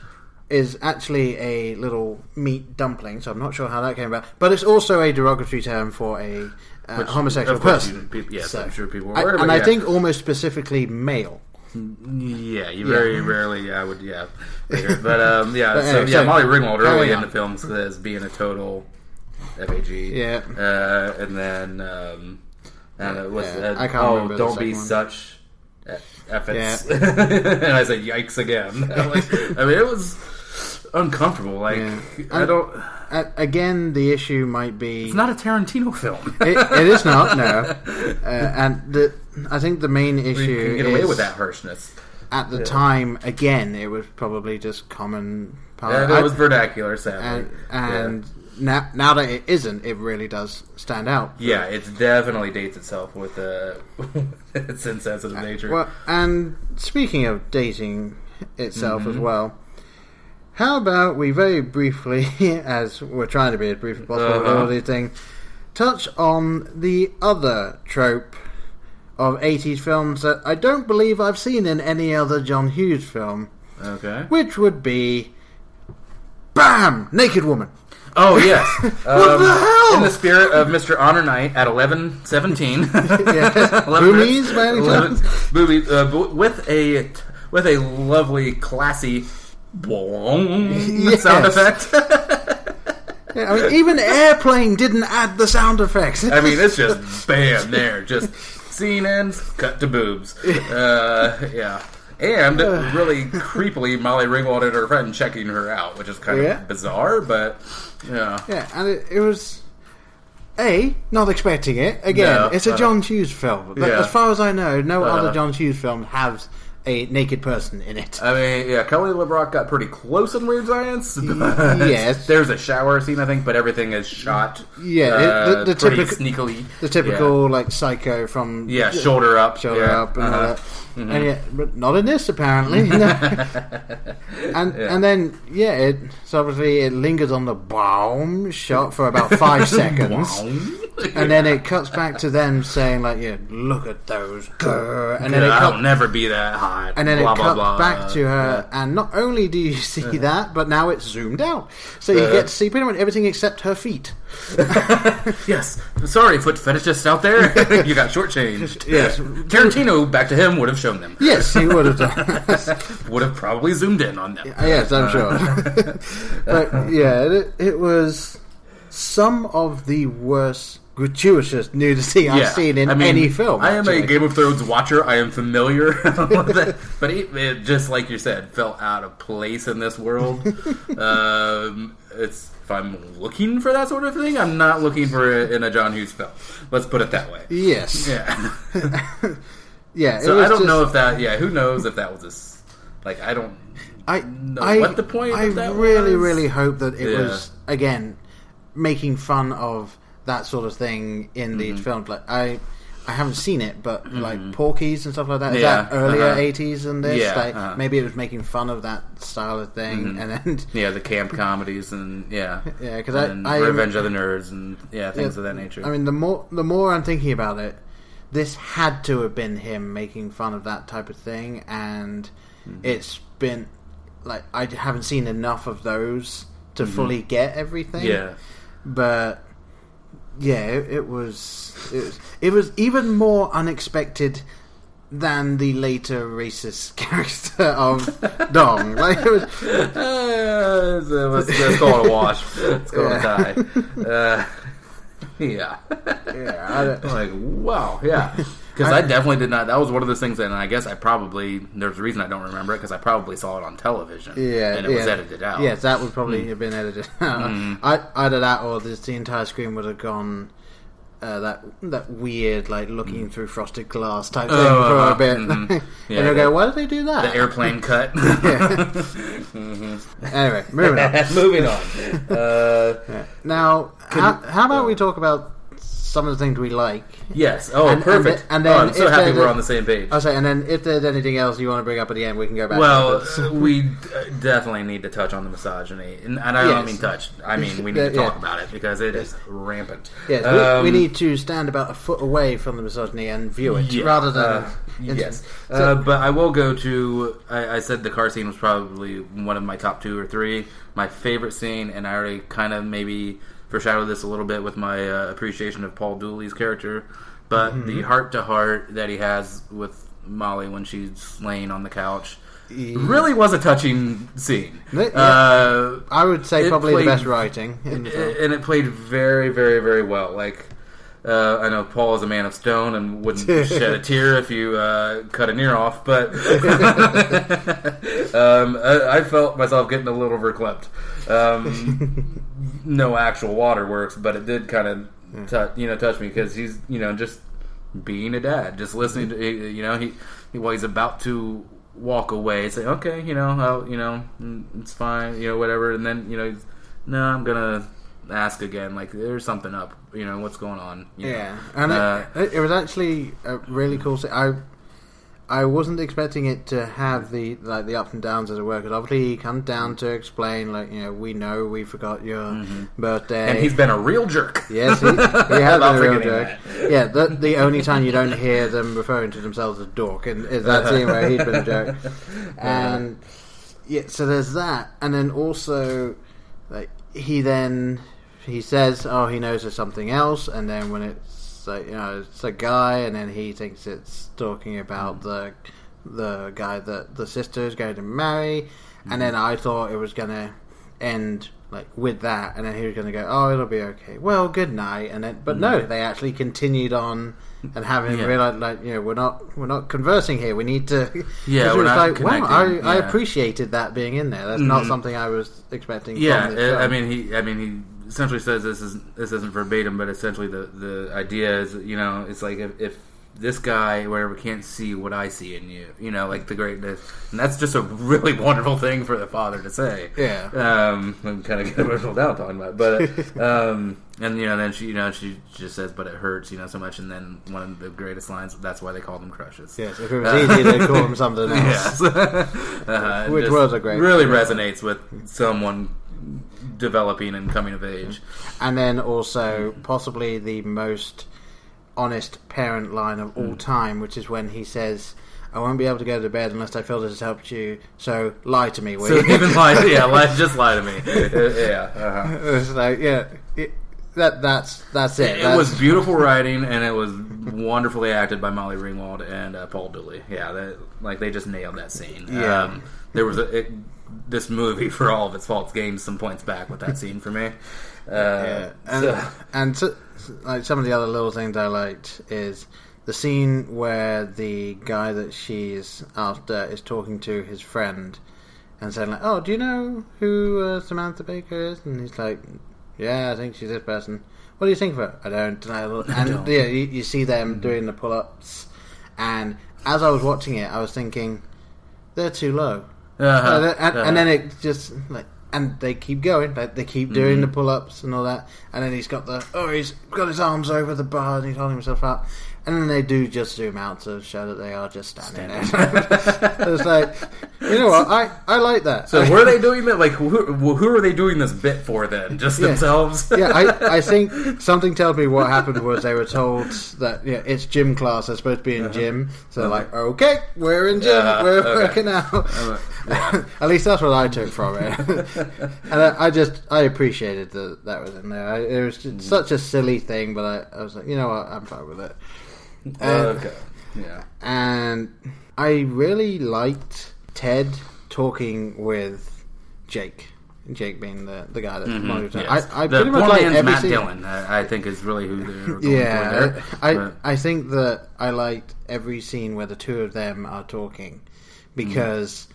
S2: is actually a little meat dumpling. So I'm not sure how that came about, but it's also a derogatory term for a uh,
S1: Which,
S2: homosexual person.
S1: you- yes,
S2: So-
S1: I'm sure people are
S2: I- and I
S1: yeah.
S2: think almost specifically male.
S1: Yeah, you very rarely, yeah, I would, yeah. But um, yeah,
S2: But
S1: so yeah,
S2: so,
S1: Molly Ringwald early
S2: carry
S1: in the film says being a total FAG.
S2: Yeah.
S1: uh, and then um, and it was
S2: Yeah,
S1: uh,
S2: I can't
S1: oh, don't be
S2: one.
S1: such effets. and I said, yikes again. Like, I mean, it was uncomfortable. Like,
S2: Yeah.
S1: I don't.
S2: Uh, again, the issue might be
S1: It's not a Tarantino film.
S2: it, it is not no, uh, and the I think the main
S1: you
S2: issue
S1: can get away
S2: is
S1: with that harshness.
S2: at the time. Again, it was probably just common.
S1: Yeah,
S2: I-
S1: it was vernacular, sadly.
S2: and and now now that it isn't, it really does stand out.
S1: Yeah, it definitely dates itself with uh, its insensitive nature.
S2: Well, and speaking of dating itself
S1: Mm-hmm.
S2: as well, how about we very briefly, as we're trying to be as brief as possible with
S1: Uh-huh.
S2: all these things, touch on the other trope of 80s films that I don't believe I've seen in any other John Hughes film,
S1: okay.
S2: which would be BAM! Naked Woman.
S1: Oh yes. Um,
S2: the hell?
S1: In the spirit of Mr. Honor Knight at eleven seventeen.
S2: Boobies, by any chance?
S1: Boobies uh, bu- with a with a lovely classy boom
S2: Yes.
S1: sound effect.
S2: Yeah, I mean, even Airplane didn't add the sound effects.
S1: I mean, it's just bam there, just scene ends, cut to boobs. Uh, yeah. And really creepily, Molly Ringwald and her friend checking her out, which is kind
S2: Yeah.
S1: of bizarre, but yeah.
S2: Yeah, and it, it was a not expecting it. Again,
S1: No,
S2: it's a
S1: uh,
S2: John Hughes film. But
S1: yeah.
S2: As far as I know, no
S1: Uh,
S2: other John Hughes film has a naked person in it.
S1: I mean, yeah, Kelly LeBrock got pretty close in Weird Science.
S2: Yes.
S1: there's a shower scene, I think, but everything is shot.
S2: Yeah,
S1: uh,
S2: the- the typical-
S1: sneakily.
S2: the typical like psycho from
S1: yeah, yeah shoulder up,
S2: shoulder
S1: yeah,
S2: up and
S1: uh-huh.
S2: that. And yeah, but not in this apparently. and
S1: Yeah.
S2: and then yeah, it so obviously it lingers on the bomb shot for about five seconds. And then it cuts back to them saying like, "Yeah, look at those," grr," and then it
S1: I'll never be that hot.
S2: and then
S1: blah,
S2: it
S1: blah,
S2: cuts
S1: blah.
S2: back to her, and not only do you see that, but now it's zoomed out, so you
S1: Uh.
S2: get to see pretty much everything except her feet.
S1: Yes, sorry, foot fetishists out there. you got shortchanged.
S2: Yes.
S1: Tarantino, back to him, would have shown them.
S2: Yes, he would have done.
S1: Would have probably zoomed in on them.
S2: yes, I'm sure. but yeah, it, it was some of the worst gratuitous nudity I've seen in
S1: I mean,
S2: any film.
S1: I am a. Game of Thrones watcher. I am familiar with it, but it, it just like you said, felt out of place in this world. um, it's if I'm looking for that sort of thing, I'm not looking for it in a John Hughes film. Let's put it that way.
S2: Yes.
S1: Yeah.
S2: Yeah. it
S1: so I don't
S2: just-
S1: know if that. Yeah, who knows if that was this? Like I don't.
S2: I,
S1: know
S2: I,
S1: what the point
S2: I
S1: of that
S2: really,
S1: was.
S2: really hope that it
S1: Yeah.
S2: was again making fun of that sort of thing in
S1: Mm-hmm.
S2: these films. Like I, I haven't seen it, but like Porky's and stuff like that. Is
S1: Yeah,
S2: that earlier
S1: uh-huh.
S2: '80s than this?
S1: Yeah,
S2: like
S1: uh-huh. Mm-hmm.
S2: maybe it was making fun of that style of thing, and then
S1: Yeah, the camp comedies and yeah,
S2: yeah, because I- I-
S1: Revenge of the Nerds and yeah, things
S2: Yeah,
S1: of that nature.
S2: I mean, the more the more I'm thinking about it, this had to have been him making fun of that type of thing, and
S1: Mm-hmm.
S2: it's been like I haven't seen enough of those to fully get everything.
S1: Mm-hmm. yeah,
S2: but yeah, it, it was it was it was even more unexpected than the later racist character of Dong. Like it was,
S1: Uh, so let's, let's call wash. Let's call it a tie. Uh, yeah.
S2: yeah, I
S1: like wow, yeah. Because I, definitely did not. That was one of those things, that, and I guess I probably there's a reason I don't remember it because I probably saw it on television.
S2: Yeah,
S1: and it
S2: yeah.
S1: was edited out.
S2: Yes, that would probably have been edited out. I, either that or this, the entire screen would have gone uh, that that weird, like looking through frosted glass type thing
S1: Oh,
S2: for
S1: uh-huh.
S2: a bit.
S1: Mhm.
S2: and
S1: Yeah,
S2: they'll
S1: the-
S2: go, why did they do that?
S1: the airplane cut.
S2: Anyway, moving on.
S1: Moving on. Uh,
S2: Now, how, how about we talk about some of the things we like?
S1: yes. Oh,
S2: And- and
S1: perfect.
S2: then- and then
S1: oh, I'm so happy we're on the same page.
S2: I'll say, and then if there's anything else you want to bring up at the end, we can go back.
S1: Well, uh, we d- definitely need to touch on the misogyny, and, and I don't mean touch. I mean we need to talk
S2: yeah.
S1: about it because it is rampant.
S2: yes,
S1: Um,
S2: we, we need to stand about a foot away from the misogyny and view it
S1: Yeah,
S2: rather than.
S1: uh, yes. uh, but I will go to. I, I said the car scene was probably one of my top two or three. My favorite scene, and I already kind of maybe foreshadowed this a little bit with my uh, appreciation of Paul Dooley's character. But
S2: Mm-hmm.
S1: the heart to heart that he has with Molly when she's laying on the couch really was a touching scene.
S2: Yeah.
S1: Uh,
S2: I would say probably
S1: played-
S2: the best writing in the
S1: and it played very, very, very well. Like uh, I know Paul is a man of stone and wouldn't shed a tear if you uh, cut an ear off, but um, I, I felt myself getting a little verklempt. Um, no actual water works, but it did kind of touch, you know, touch me because he's, you know, just being a dad, just listening to, you know, he, he well, he's about to walk away, say, okay, you know, I'll, you know, mm, it's fine, you know, whatever, and then, you know, he's, no, I'm gonna ask again, like, there's something up, you know, what's going on? you know?
S2: Yeah, and
S1: Uh,
S2: it, it was actually a really cool. scene. I I wasn't expecting it to have the like the ups and downs as it were. Because obviously he comes down to explain, like you know, we know we forgot your birthday,
S1: Mm-hmm. and he's been a real jerk.
S2: Yes, he, he has been a real jerk. Yeah, the, the only time you don't hear them referring to themselves as dork and is that scene where he's been a jerk. And yeah, so there's that, and then also like he then he says, oh, he knows there's something else, and then when it's like you know it's a guy, and then he thinks it's talking about the the guy that the sister is going to marry, and then I thought it was gonna end like with that, and then he was going to go, "Oh, it'll be okay." Well, good night, and then but no, they actually continued on and having
S1: Yeah.
S2: realized like you know we're not we're not conversing here. We need to.
S1: Yeah, we're not
S2: like wow, I,
S1: connecting,
S2: I appreciated that being in there. That's not
S1: Mhm.
S2: something I was expecting.
S1: Yeah,
S2: from this
S1: uh, I mean, he, I mean, he essentially says this is this isn't verbatim, but essentially the the idea is, you know, it's like if, if this guy, whatever, can't see what I see in you, you know, like the greatness, and that's just a really wonderful thing for the father to say.
S2: Yeah.
S1: um, I'm kind of getting emotional now talking about, it. but um, and you know, then she, you know, she just says, "But it hurts," you know, so much, and then one of the greatest lines, that's why they call them crushes.
S2: Yes, if it was easy, they'd call him something else.
S1: Yes. uh,
S2: Which was a great-
S1: Really resonates with someone developing and coming of age.
S2: And then also possibly the most honest parent line of
S1: Hmm.
S2: all time, which is when he says, "I won't be able to go to bed unless I feel this has helped you. So lie to me, will
S1: So
S2: you?"
S1: even lie, to, yeah, lie, just lie to me. Yeah, uh-huh.
S2: yeah, it, that that's that's it.
S1: It
S2: That's-
S1: was beautiful writing, and it was wonderfully acted by Molly Ringwald and uh, Paul Dooley. Yeah, that, like they just nailed that scene.
S2: Yeah.
S1: Um, there was a it, this movie, for all of its faults, gained some points back with that scene for me. Uh,
S2: Yeah, and
S1: so-
S2: and so, like some of the other little things I liked is the scene where the guy that she's after is talking to his friend and saying like, "Oh, do you know who uh, Samantha Baker is?" And he's like, "Yeah, I think she's this person." What do you think of her? I don't. And, I, and
S1: don't.
S2: yeah, you, you see them doing the pull-ups, and as I was watching it, I was thinking, they're too low.
S1: Uh-huh,
S2: Uh, and,
S1: uh-huh.
S2: and then it just like and they keep going like they keep doing
S1: Mm-hmm.
S2: the pull-ups and all that and then he's got the oh he's got his arms over the bar and he's holding himself up and then they do just zoom out to show that they are just standing there it's like you know what I, I like that
S1: So were they doing that? Like, who, who are they doing this bit for then? Just
S2: Yeah.
S1: themselves?
S2: yeah, I, I think something tells me what happened was they were told that yeah, it's gym class. They're supposed to be in gym, so they're like, okay, we're in gym,
S1: Uh-huh,
S2: we're
S1: okay.
S2: working out.
S1: Uh, yeah.
S2: At least that's what I took from it, and I, I just I appreciated that that was in there. I, it was
S1: Mm.
S2: such a silly thing, but I, I was like, you know what, I'm fine with it. And-
S1: okay. Yeah.
S2: and I really liked Ted talking with Jake. Jake being the the guy
S1: Mhm,
S2: monitoring.
S1: yes.
S2: I, I
S1: the
S2: pretty much like every
S1: Matt
S2: scene.
S1: Dillon. I, I think is really who they're going for
S2: Yeah. I
S1: But-
S2: I think that I liked every scene where the two of them are talking because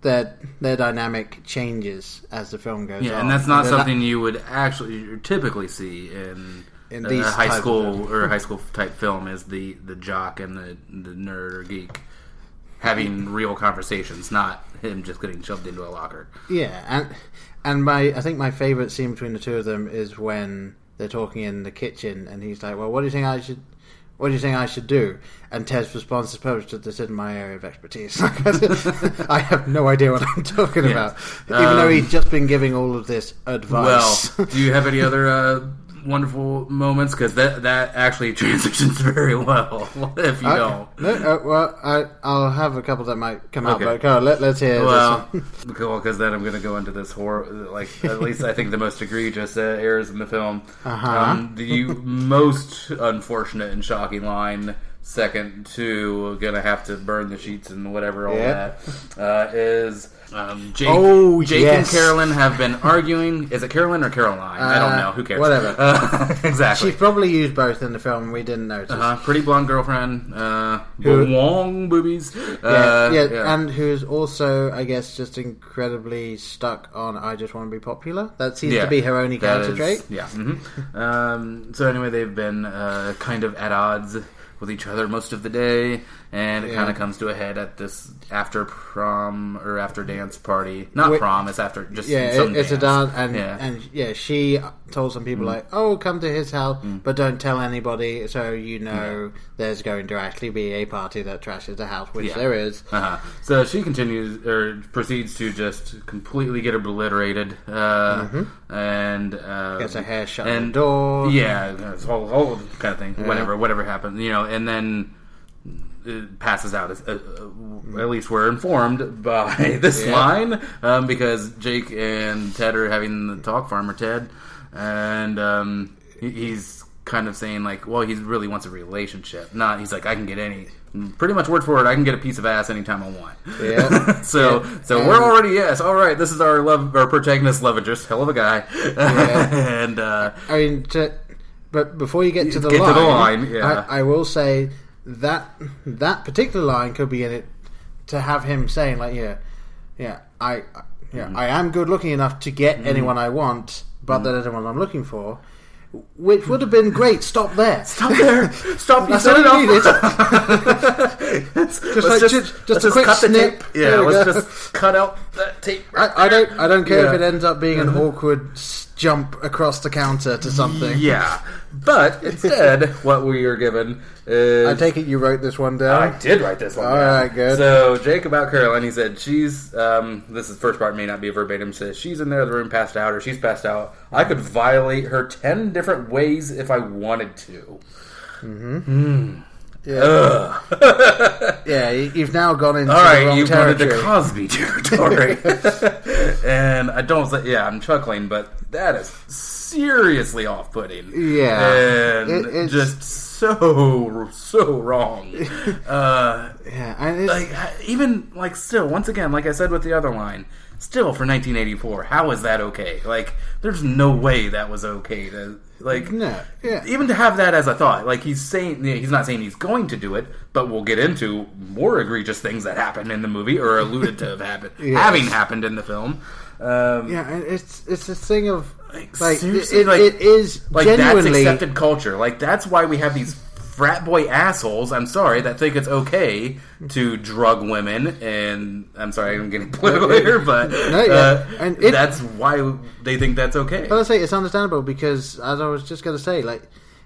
S2: their their dynamic changes as the film goes
S1: Yeah,
S2: on.
S1: and that's not
S2: they're
S1: something you would actually typically see in,
S2: In
S1: a
S2: these
S1: high school or high school type film. Is the the jock and the the nerd or geek having real conversations, not him just getting shoved into a locker.
S2: Yeah, and and my I think my favorite scene between the two of them is when they're talking in the kitchen, and he's like, "Well, what do you think I should?" What do you think I should do? And Ted's response is probably this isn't my area of expertise. I have no idea what I'm talking about. Even though
S1: Um,
S2: he's just been giving all of this advice.
S1: Well, do you have any other uh, wonderful moments? Because that that actually transitions very well. If you
S2: I-
S1: don't.
S2: no, uh, well, I, I'll have a couple that might come out, but on, let, let's hear
S1: Well,
S2: this.
S1: cool, because then I'm going to go into this horror, like at least I think the most egregious uh, errors in the film.
S2: Uh-huh.
S1: Um, the most unfortunate and shocking line, second to gonna have to burn the sheets and whatever all
S2: Yeah.
S1: that uh, is. Um, Jake,
S2: Oh,
S1: Jake
S2: yes.
S1: and Carolyn have been arguing. Is it Carolyn or Caroline? I don't
S2: Uh,
S1: know. Who cares?
S2: whatever.
S1: Uh, exactly.
S2: She's probably used both in the film, we didn't notice.
S1: Uh, pretty blonde girlfriend. Uh,
S2: Who-
S1: long boobies.
S2: Yeah,
S1: Uh,
S2: yeah, and who's also, I guess, just incredibly stuck on "I just want to be popular." That seems
S1: Yeah,
S2: to be her only
S1: that
S2: character
S1: is-
S2: trait.
S1: Yeah. hmm Um, so anyway, they've been uh, kind of at odds with each other most of the day, and it
S2: Yeah.
S1: kind of comes to a head at this after prom or after dance party. Not
S2: Wait-
S1: prom; it's after just
S2: Yeah, it, it's a
S1: dance.
S2: dance, and
S1: yeah.
S2: and yeah, she told some people like, "Oh, come to his house, but don't tell anybody, so you know there's going to actually be a party that trashes the house, which
S1: Yeah.
S2: there is."
S1: Uh-huh. So she continues or proceeds to just completely get obliterated, uh, and uh,
S2: Mm-hmm. Gets her hair shut
S1: and
S2: door.
S1: Yeah, whole, whole kind of thing. Whatever, whatever happens, you know, and then it passes out. Uh, uh, at least we're informed by this
S2: Yeah.
S1: line um, because Jake and Ted are having the talk. Farmer Ted, and um, he, he's kind of saying like, well, he really wants a relationship. Not he's like, I can get any. Pretty much word for word, I can get a piece of ass anytime I want.
S2: Yeah.
S1: so,
S2: Yeah.
S1: so we're already yes, all right. This is our love, our protagonist love interest, hell of a guy, Yeah. and uh,
S2: I mean, to, but before you get to the
S1: Get to
S2: line,
S1: the line, yeah.
S2: I, I will say that that particular line could be in it to have him saying like, "Yeah, yeah, I, yeah,
S1: Mm-hmm.
S2: I am good looking enough to get anyone I want, but
S1: Mm-hmm.
S2: that isn't what I'm looking for." Which would have been great. Stop there.
S1: Stop there! Stop! You said
S2: all
S1: it
S2: you
S1: off.
S2: needed.
S1: just
S2: like-
S1: just,
S2: just- just a quick
S1: cut
S2: snip.
S1: Yeah, let's
S2: go.
S1: just cut out that tape. right
S2: I, I don't. I don't care if it ends up being an awkward jump across the counter to something.
S1: Yeah, but instead, what we are given is
S2: I take it you wrote this one down.
S1: I did write this one.
S2: All
S1: down.
S2: right, good.
S1: So Jake about Caroline, he said she's. Um, this is the first part may not be verbatim. Says she's in there, the room passed out, or she's passed out. I could violate her ten different ways if I wanted to.
S2: Yeah.
S1: Ugh.
S2: Yeah, you- you've now gone into
S1: All
S2: the wrong
S1: you've gone into Cosby territory, and I don't. say- Yeah, I'm chuckling, but that is seriously off-putting.
S2: Yeah.
S1: and
S2: It-
S1: just so so wrong. uh,
S2: yeah,
S1: like even like still once again like i said with the other line still for 1984 how is that okay like there's no way that was okay to like
S2: no, yeah,
S1: even to have that as a thought like he's saying he's not saying he's going to do it but we'll get into more egregious things that happen in the movie or alluded to have happened
S2: Yes.
S1: having happened in the film um
S2: yeah, it's it's a thing of
S1: Like,
S2: like, it,
S1: like-
S2: it is
S1: like that's
S2: genuinely
S1: accepted culture. Like that's why we have these frat boy assholes. I'm sorry that think it's okay to drug women, and I'm sorry I'm getting political here, but
S2: No, yeah.
S1: uh,
S2: And it-
S1: that's why they think that's okay.
S2: But I say it's understandable because, as I was just going to say, like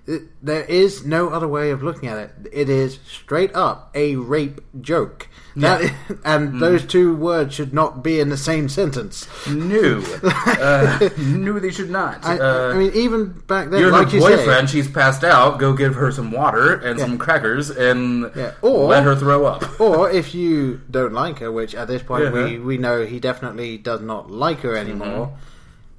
S2: it, there is no other way of looking at it. It is straight up a rape joke. That
S1: Yeah.
S2: and those two words should not be in the same sentence.
S1: No, uh, no, they should not.
S2: I,
S1: uh,
S2: I mean, even back then,
S1: you're
S2: like
S1: her
S2: you
S1: boyfriend.
S2: say,
S1: She's passed out. Go give her some water and
S2: Yeah.
S1: some crackers, and
S2: Yeah. Or-
S1: let her throw up.
S2: or if you don't like her, which at this point we we know he definitely does not like her anymore.
S1: Mm-hmm.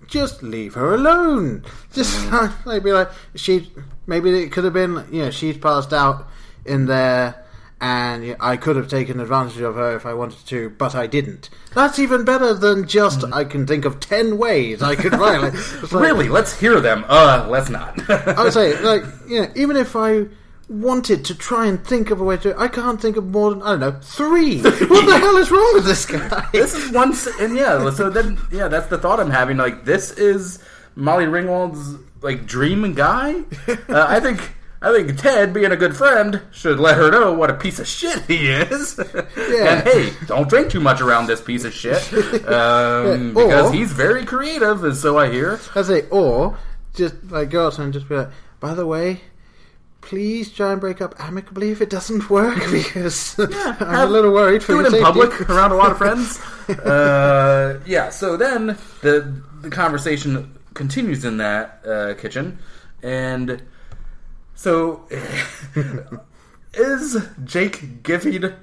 S2: Just leave her alone. Just like be like she. Maybe it could have been you know she's passed out in there, and yeah, I could have taken advantage of her if I wanted to, but I didn't. That's even better than just I can think of ten ways I could violate. Like-
S1: Really? Let's hear them. Uh, let's not.
S2: I would say, like, you know, even if I wanted to try and think of a way to, I can't think of more than I don't know three. what the hell is wrong with this guy?
S1: this is one, and yeah. So then, yeah, that's the thought I'm having. Like, this is Molly Ringwald's like dream guy. Uh, I think. I think Ted, being a good friend, should let her know what a piece of shit he is. and hey, don't drink too much around this piece of shit, um,
S2: Yeah, or-
S1: because he's very creative, and so I hear.
S2: I say, or just like go outside and just be like, by the way. Please try and break up amicably if it doesn't work because I'm
S1: have-
S2: a little worried for
S1: do it in
S2: safety.
S1: public around a lot of friends. uh, yeah. So then the the conversation continues in that uh, kitchen, and so is Jake giving?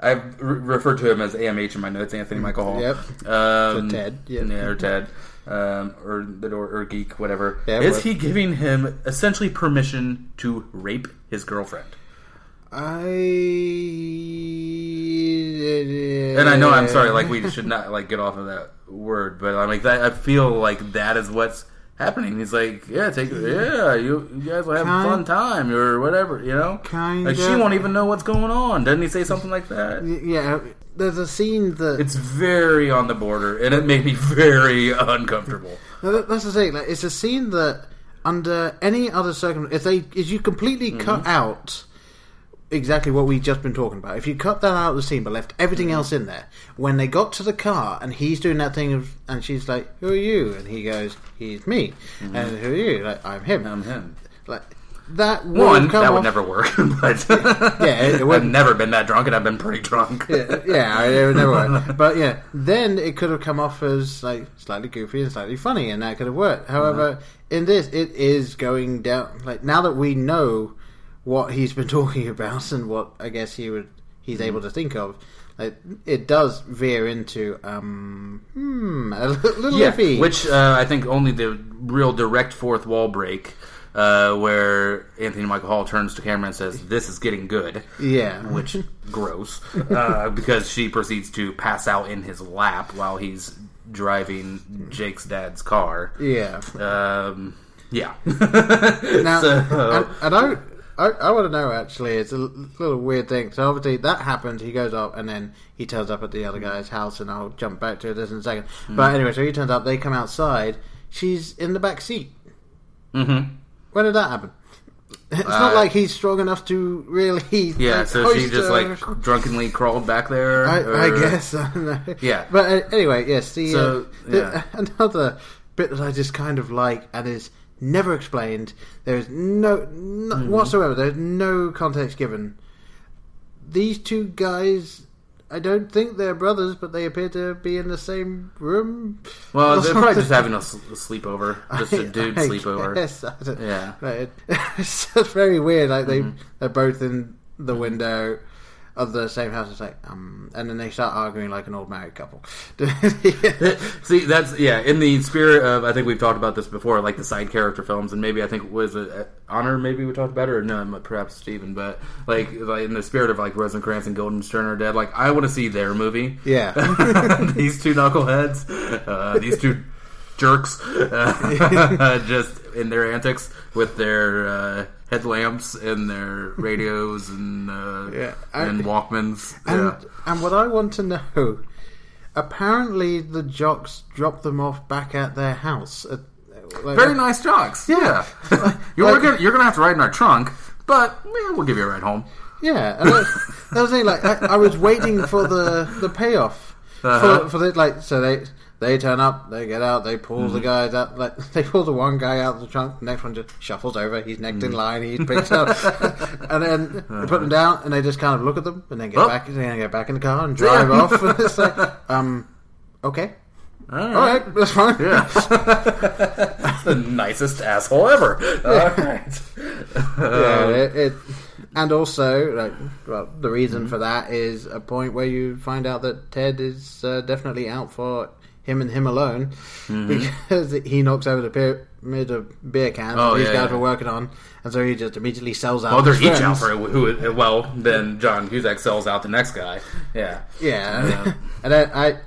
S1: I re- referred to him as AMH in my notes, Anthony Michael Hall.
S2: Yep.
S1: Um,
S2: So Ted, yeah.
S1: or Ted, um, or the or, or geek, whatever.
S2: Yeah,
S1: is he giving him essentially permission to rape his girlfriend?
S2: I
S1: And I know I'm sorry, like we should not like get off of that word, but I'm like that. I feel like that is what's happening. He's like, yeah, take, yeah, you, you guys will have a fun time or whatever, you know.
S2: Kinda.
S1: Like she won't even know what's going on. Doesn't he say something like that?
S2: yeah. There's a scene that
S1: It's very on the border, and it made me very uncomfortable.
S2: No, That's the thing. Like, it's a scene that, under any other circumstance, if they, if you completely
S1: Mm-hmm.
S2: cut out exactly what we've just been talking about, if you cut that out of the scene but left everything
S1: Mm-hmm.
S2: else in there, when they got to the car and he's doing that thing of, and she's like, "Who are you?" and he goes, "He's me," and who are you? Like, I'm him.
S1: I'm him.
S2: like that. Would
S1: One, that would
S2: off-
S1: never work. But
S2: Yeah, it
S1: I've
S2: wouldn't.
S1: never been that drunk, and I've been pretty drunk.
S2: yeah, yeah, it would never work. But yeah, then it could have come off as like slightly goofy and slightly funny, and that could have worked. However, in this, it is going down. Like now that we know what he's been talking about and what I guess he would he's able to think of, like it does veer into um hmm a little
S1: Yeah,
S2: iffy.
S1: which uh, I think only the real direct fourth wall break, uh, where Anthony Michael Hall turns to camera and says, "This is getting good,"
S2: yeah,
S1: which gross, uh, because she proceeds to pass out in his lap while he's driving Jake's dad's car.
S2: yeah.
S1: Um, yeah.
S2: Now,
S1: So-
S2: and, and I, I, I want to know actually. It's a little weird thing. So obviously that happened. He goes up and then he turns up at the other guy's house, and I'll jump back to this in a second.
S1: Hmm.
S2: But anyway, so he turns up. They come outside. She's in the back seat.
S1: Mhm.
S2: When did that happen? It's not
S1: Uh,
S2: like he's strong enough to really.
S1: Yeah,
S2: like,
S1: so she
S2: hoist
S1: just
S2: her.
S1: like drunkenly crawled back there.
S2: I, I guess. I don't know.
S1: Yeah.
S2: But uh, anyway, yes. The,
S1: So,
S2: uh, the-
S1: yeah.
S2: another bit that I just kind of like and is never explained. There is no, no
S1: Mm-hmm.
S2: whatsoever. There's no context given. These two guys. I don't think they're brothers, but they appear to be in the same room.
S1: Well, they're probably just having a sleepover, just a dude
S2: I
S1: sleepover.
S2: guess. I
S1: Yeah.
S2: It- it's just very weird. Like they
S1: Mm-hmm.
S2: they're both in the window of the same house. It's like um, and then they start arguing like an old married couple. Yeah.
S1: See, that's yeah. In the spirit of, I think we've talked about this before, like the side character films, and maybe I think was it uh, Honor? Maybe we talked about it, or no, perhaps Steven, But like, like in the spirit of like Rosencrantz and Guildenstern are dead. Like, I want to see their movie.
S2: Yeah.
S1: these two knuckleheads, uh, these two jerks, uh, just in their antics with their uh, headlamps and their radios and uh,
S2: Yeah,
S1: and
S2: and-
S1: Walkmans.
S2: And
S1: yeah.
S2: and what I want to know, apparently the jocks dropped them off back at their house. At, like-
S1: Very nice jocks. Yeah. You're
S2: Like-
S1: gonna you're gonna have to ride in our trunk, but yeah, we'll give you a ride home.
S2: Yeah, and that, that was the thing. Like I, I was waiting for the the payoff
S1: Uh-huh.
S2: for for the like. So they they turn up, they get out, they pull
S1: Mm-hmm.
S2: the guys out. Like they pull the one guy out of the trunk, the next one just shuffles over. He's necked
S1: Mm.
S2: in line. He's picked up, and then they put them down, and they just kind of look at them, and then get
S1: Oh.
S2: back, and then get back in the car and drive
S1: Yeah.
S2: off. And it's like, um, okay,
S1: All
S2: all right, that's fine.
S1: Yeah. That's the nicest asshole ever. All right.
S2: yeah, it, it, and also, like, well, the reason for that is a point where you find out that Ted is uh, definitely out for him and him alone because he knocks over the pyramid of beer cans
S1: Mm-hmm. Oh,
S2: these
S1: yeah,
S2: guys
S1: yeah.
S2: were working on, and so he just immediately sells out.
S1: Well, they're each out for who? Well, then John Cusack sells out the next guy. Yeah.
S2: Yeah,
S1: Yeah.
S2: and then I,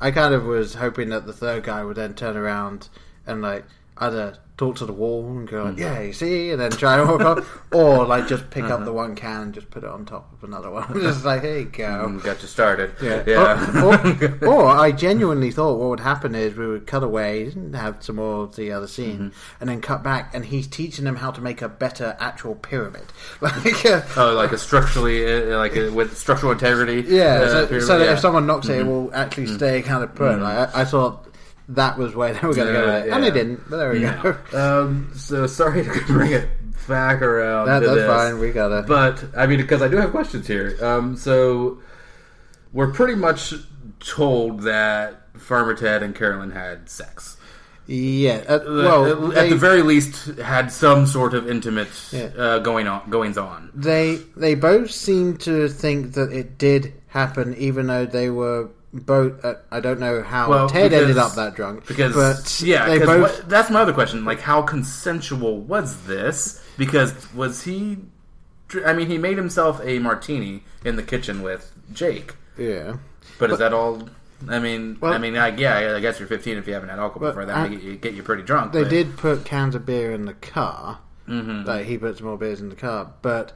S2: I kind of was hoping that the third guy would then turn around and like either talk to the wall and go
S1: Mm-hmm.
S2: like, "Yeah, you see," and then try and walk off, or like just pick
S1: Uh-huh.
S2: up the one can and just put it on top of another one. just like, here you go.
S1: Mm, Got you started.
S2: Yeah.
S1: Yeah.
S2: Or, or, or I genuinely thought what would happen is we would cut away and have some more of the other scene,
S1: Mm-hmm.
S2: and then cut back, and he's teaching them how to make a better actual pyramid. Like, uh,
S1: oh, like a structurally, uh, like a, with structural integrity.
S2: yeah,
S1: uh,
S2: so, so that
S1: yeah.
S2: if someone knocks it, it will actually stay kind of put. Like, I, I thought that was where they were going to go with it, and they didn't. But there we
S1: No.
S2: go.
S1: Um, so sorry to bring it back around.
S2: That, that's
S1: this.
S2: fine. We got it.
S1: But I mean, because I do have questions here. Um, so we're pretty much told that Farmer Ted and Carolyn had sex.
S2: Yeah. Uh,
S1: Well,
S2: well,
S1: at
S2: they,
S1: the very least, had some sort of intimate
S2: Yeah.
S1: uh, going on, goings on.
S2: they they both seem to think that it did happen, even though they were both. Uh, I don't know how
S1: Well,
S2: Ted
S1: because-
S2: ended up that drunk.
S1: Because
S2: but
S1: yeah,
S2: they both.
S1: what- that's my other question. Like, how consensual was this? Because was he? I mean, he made himself a martini in the kitchen with Jake.
S2: yeah.
S1: But, is that all? I mean,
S2: Well-
S1: I mean, I, yeah, I guess you're 15 if you haven't had alcohol
S2: But
S1: before. That get you, get you pretty drunk.
S2: They
S1: but-
S2: did put cans of beer in the car.
S1: Mhm.
S2: Like he put some more beers in the car, but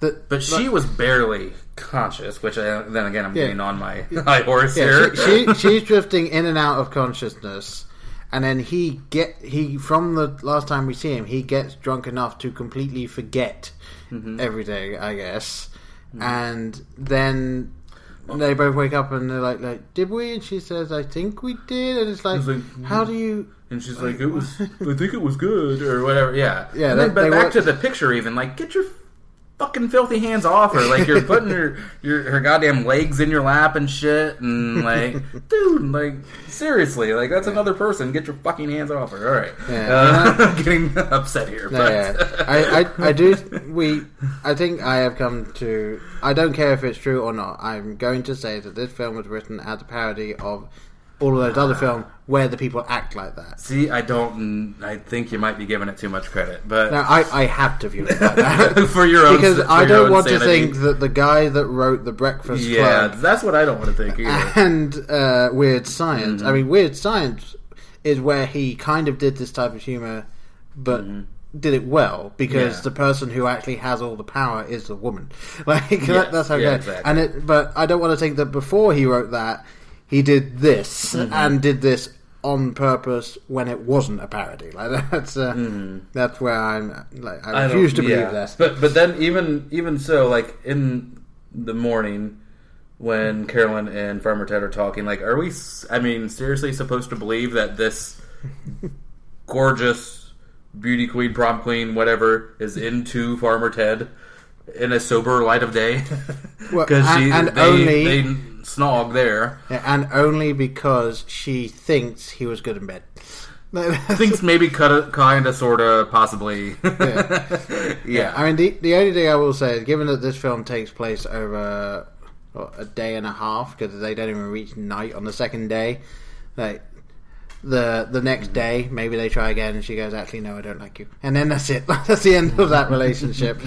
S2: the,
S1: But she was barely conscious, which I, then again, I'm
S2: Yeah.
S1: getting on my high horse
S2: yeah,
S1: here.
S2: she, she she's drifting in and out of consciousness, and then he get he from the last time we see him, he gets drunk enough to completely forget
S1: Mm-hmm.
S2: everything, I guess, mm-hmm. and then. They both wake up and they're like, like, did we? And she says, I think we did. And it's like,
S1: like,
S2: how hmm. do you?
S1: and she's like, "It was, I think it was good, or whatever." Yeah,
S2: Yeah,
S1: And then- but back to the picture, even like, get your fucking filthy hands off her. Like you're putting her, your her goddamn legs in your lap and shit, and like, dude, like seriously, like that's another person. Get your fucking hands off her. All right,
S2: Yeah.
S1: uh, I'm getting upset here.
S2: No,
S1: but
S2: yeah. I, I, I do. We, I think I have come to. I don't care if it's true or not. I'm going to say that this film was written as a parody of all of those other films where the people act like that.
S1: See, I don't. I think you might be giving it too much credit, but
S2: Now, I, I have to view it like that
S1: for your own
S2: because I don't want to think that the guy that wrote the Breakfast
S1: Yeah,
S2: Club
S1: that's what I don't want to think either.
S2: and uh, Weird Science.
S1: Mm-hmm.
S2: I mean, Weird Science is where he kind of did this type of humor, but did it well because
S1: Mm-hmm. Yeah.
S2: the person who actually has all the power is the woman. Like that, that's okay.
S1: yeah, exactly.
S2: And it, but I don't want to think that before he wrote that, he did this
S1: Mm-hmm.
S2: and did this on purpose when it wasn't a parody. Like that's uh, that's where I'm like I.
S1: I
S2: refuse to believe
S1: yeah.
S2: that.
S1: But but then even even so, like in the morning when Carolyn and Farmer Ted are talking, like, are we? I mean, seriously supposed to believe that this gorgeous beauty queen, prom queen, whatever, is into Farmer Ted in a sober light of day?
S2: Well,
S1: Because
S2: and- and
S1: they,
S2: only-
S1: they snog there.
S2: Yeah, and only because she thinks he was good in bed.
S1: Thinks maybe kind of, sort of, possibly. yeah.
S2: I mean, the the only thing I will say is, given that this film takes place over what, a day and a half, because they don't even reach night on the second day, like the the next mm-hmm. day, maybe they try again, and she goes, "Actually, no, I don't like you," and then that's it. that's the end of that relationship.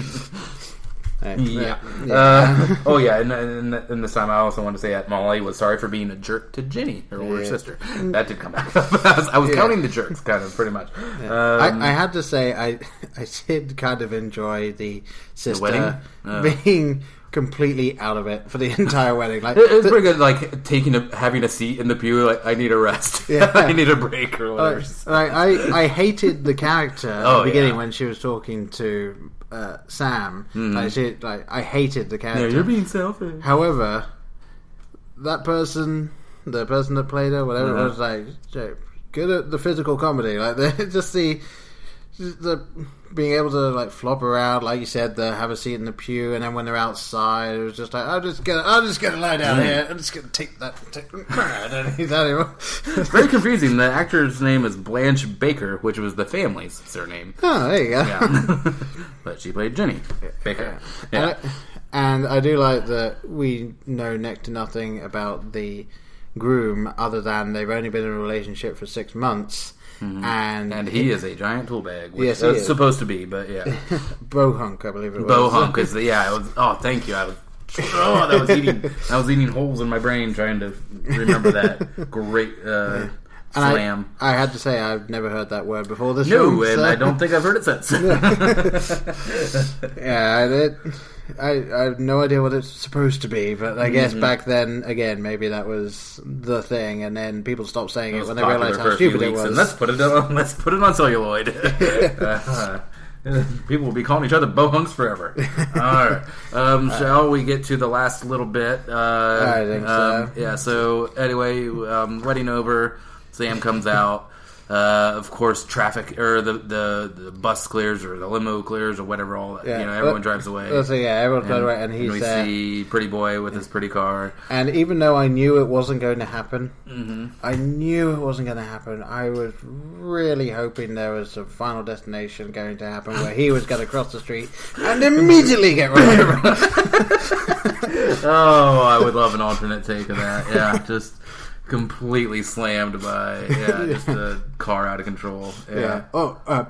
S2: Uh,
S1: Yeah.
S2: yeah.
S1: Uh, oh yeah, and, and, and this time I also want to say that Molly was sorry for being a jerk to Jenny, her older
S2: Yeah.
S1: sister. That did come back. I was, I was
S2: Yeah.
S1: counting the jerks, kind of, pretty much. Um,
S2: I, I had to say, I I did kind of enjoy the sister
S1: wedding? Oh.
S2: being completely out of it for the entire wedding. Like,
S1: it- it's
S2: the-
S1: pretty good, like taking a having a seat in the pew. Like I need a rest.
S2: Yeah.
S1: I need a break or
S2: Uh,
S1: whatever.
S2: like, I I hated the character at
S1: Oh,
S2: the beginning
S1: yeah.
S2: when she was talking to uh, Sam. Like, she, like I hated the
S1: yeah,
S2: character.
S1: you're being selfish.
S2: However, that person, the person that played her, whatever
S1: Uh-huh.
S2: it was, like good at the physical comedy. Like just the just the being able to like flop around, like you said, the have a seat in the pew, and then when they're outside, it was just like I'm just gonna, I'm just gonna lie down here. I'm just gonna take that. Take, I don't need that anymore.
S1: It's very confusing. The actor's name is Blanche Baker, which was the family's surname.
S2: oh, there you go.
S1: Yeah, but she played Jenny Baker.
S2: And,
S1: Yeah.
S2: I, and I do like that we know next to nothing about the groom other than they've only been in a relationship for six months. And,
S1: Mm-hmm. And he is a giant tool bag. Which
S2: Yes,
S1: it's supposed to be, but yeah.
S2: Bohunk, I believe it was.
S1: Bohunk is the yeah. It was, oh, thank you. I was oh, that was eating. I was eating holes in my brain trying to remember that great uh,
S2: And I-
S1: slam.
S2: I, had to say I've never heard that word before this
S1: no,
S2: film.
S1: and
S2: so-
S1: I don't think I've heard it since.
S2: Yeah, I, it, I, I have no idea what it's supposed to be, but I
S1: Mm-hmm.
S2: guess back then, again, maybe that was the thing, and then people stopped saying
S1: It
S2: it, when they realized how stupid it was.
S1: and let's put it on. Let's put it on celluloid. Uh, people will be calling each other bohunks forever. All right. Um, shall we get to the last little bit? Uh,
S2: I think
S1: um,
S2: so.
S1: Yeah. So anyway, um, wedding over. Sam comes out. Uh, of course, traffic or the, the the bus clears or the limo clears or whatever. All
S2: Yeah,
S1: you know, everyone drives away.
S2: So yeah, everyone going away, and he's
S1: we
S2: there.
S1: see pretty boy with his pretty car.
S2: And even though I knew it wasn't going to happen,
S1: Mm-hmm.
S2: I knew it wasn't going to happen. I was really hoping there was a final destination going to happen where he was going to cross the street and immediately get run over.
S1: Oh, I would love an alternate take of that. Yeah, just completely slammed by yeah, just a car out of control. Yeah,
S2: yeah. Oh, uh,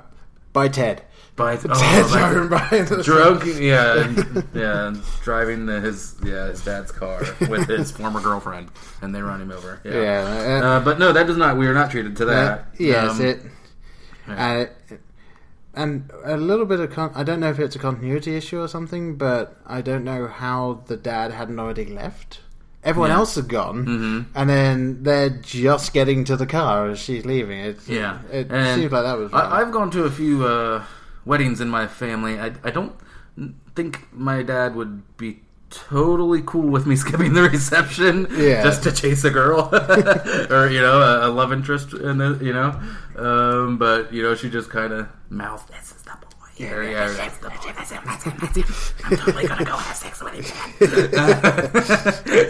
S2: by Ted.
S1: by oh,
S2: Ted driving by. the-
S1: drunk. Yeah, and- yeah, and driving the, his yeah his dad's car with his former girlfriend, and they run him over. Yeah,
S2: Yeah. uh,
S1: Uh, but no, that does not. We are not treated to that.
S2: Uh, yes,
S1: Um,
S2: it,
S1: yeah.
S2: and and a little bit of con- I don't know if it's a continuity issue or something, but I don't know how the dad hadn't already left. Everyone
S1: Yeah.
S2: else had gone,
S1: Mhm.
S2: and then they're just getting to the car as she's leaving. It,
S1: Yeah,
S2: it
S1: And
S2: seems like that was.
S1: I, I've gone to a few uh, weddings in my family. I, I don't think my dad would be totally cool with me skipping the reception
S2: Yeah.
S1: just to chase a girl or you know a, a love interest in the you know. Um, but you know she just kind of mouthed, "This is the boy." Yeah, yeah, that's the boy. That's him. That's him. That's him. I'm totally gonna go have sex with him.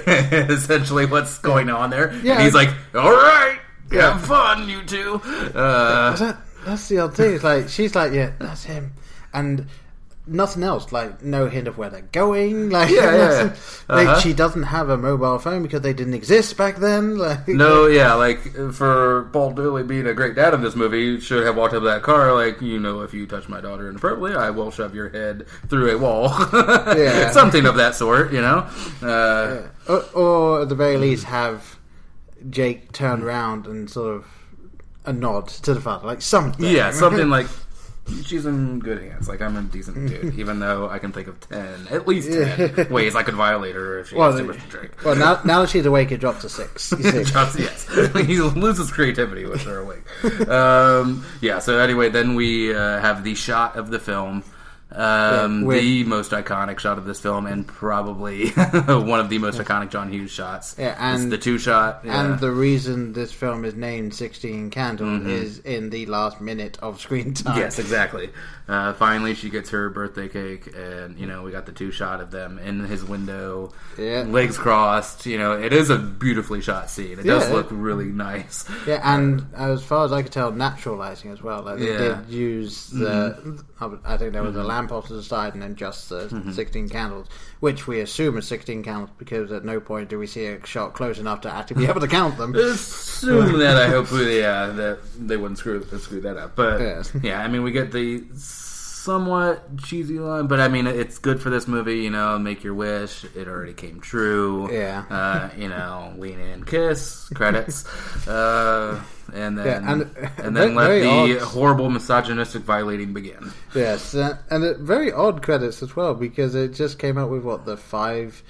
S1: Essentially, what's going on there?
S2: Yeah.
S1: And he's like, "All right."
S2: Yeah.
S1: Have fun, you two. Uh,
S2: that, that's the odd thing. It's like she's like, yeah, that's him, and nothing else. Like no hint of where they're going. Like
S1: Yeah, yeah.
S2: Like,
S1: Uh-huh.
S2: she doesn't have a mobile phone because they didn't exist back then. Like
S1: No, yeah, like for Paul Dooley being a great dad in this movie, you should have walked up to that car like, you know, if you touch my daughter inappropriately, I will shove your head through a wall.
S2: Yeah.
S1: Something of that sort, you know. Uh,
S2: or, or at the very least have Jake turn around and sort of a nod to the father, like something.
S1: yeah, something like she's in good hands. Like I'm a decent dude, even though I can think of ten, at least ten ways I could violate her if she
S2: Well,
S1: has too much to drink.
S2: well, now now that she's awake, it drops to six. See.
S1: Yes, he loses creativity with her awake. Um, yeah. So anyway, then we uh, have the shot of the film, um,
S2: Yeah, with-
S1: the most iconic shot of this film, and probably one of the most iconic John Hughes shots.
S2: Yeah,
S1: it's
S2: and-
S1: the two shot. Yeah.
S2: And the reason this film is named 16 Candles
S1: Mm-hmm.
S2: is in the last minute of screen time.
S1: Yes, exactly. Uh, finally, she gets her birthday cake, and you know we got the two shot of them in his window,
S2: Yeah.
S1: legs crossed. You know, it is a beautifully shot scene. It does look really nice.
S2: Yeah, and as far as I could tell, natural lighting as well. Like they
S1: Yeah. Mm-hmm.
S2: did use the. I think there was a lamp off to the side, and then just the mm-hmm. 16 candles, which we assume is 16 candles because at no point do we see a shot close enough to actually be able to count them.
S1: Assume that I hope, yeah, uh, that they wouldn't screw screw that up. But
S2: Yes.
S1: yeah, I mean, we get the somewhat cheesy line, but I mean, it's good for this movie. You know, make your wish. It already came true.
S2: Yeah.
S1: Uh, you know, lean in, kiss, credits, uh, and then
S2: Yeah, and-
S1: and, then let the
S2: odd.
S1: horrible misogynistic violating begin.
S2: Yes, uh, and it, very odd credits as well because it just came out with what the 5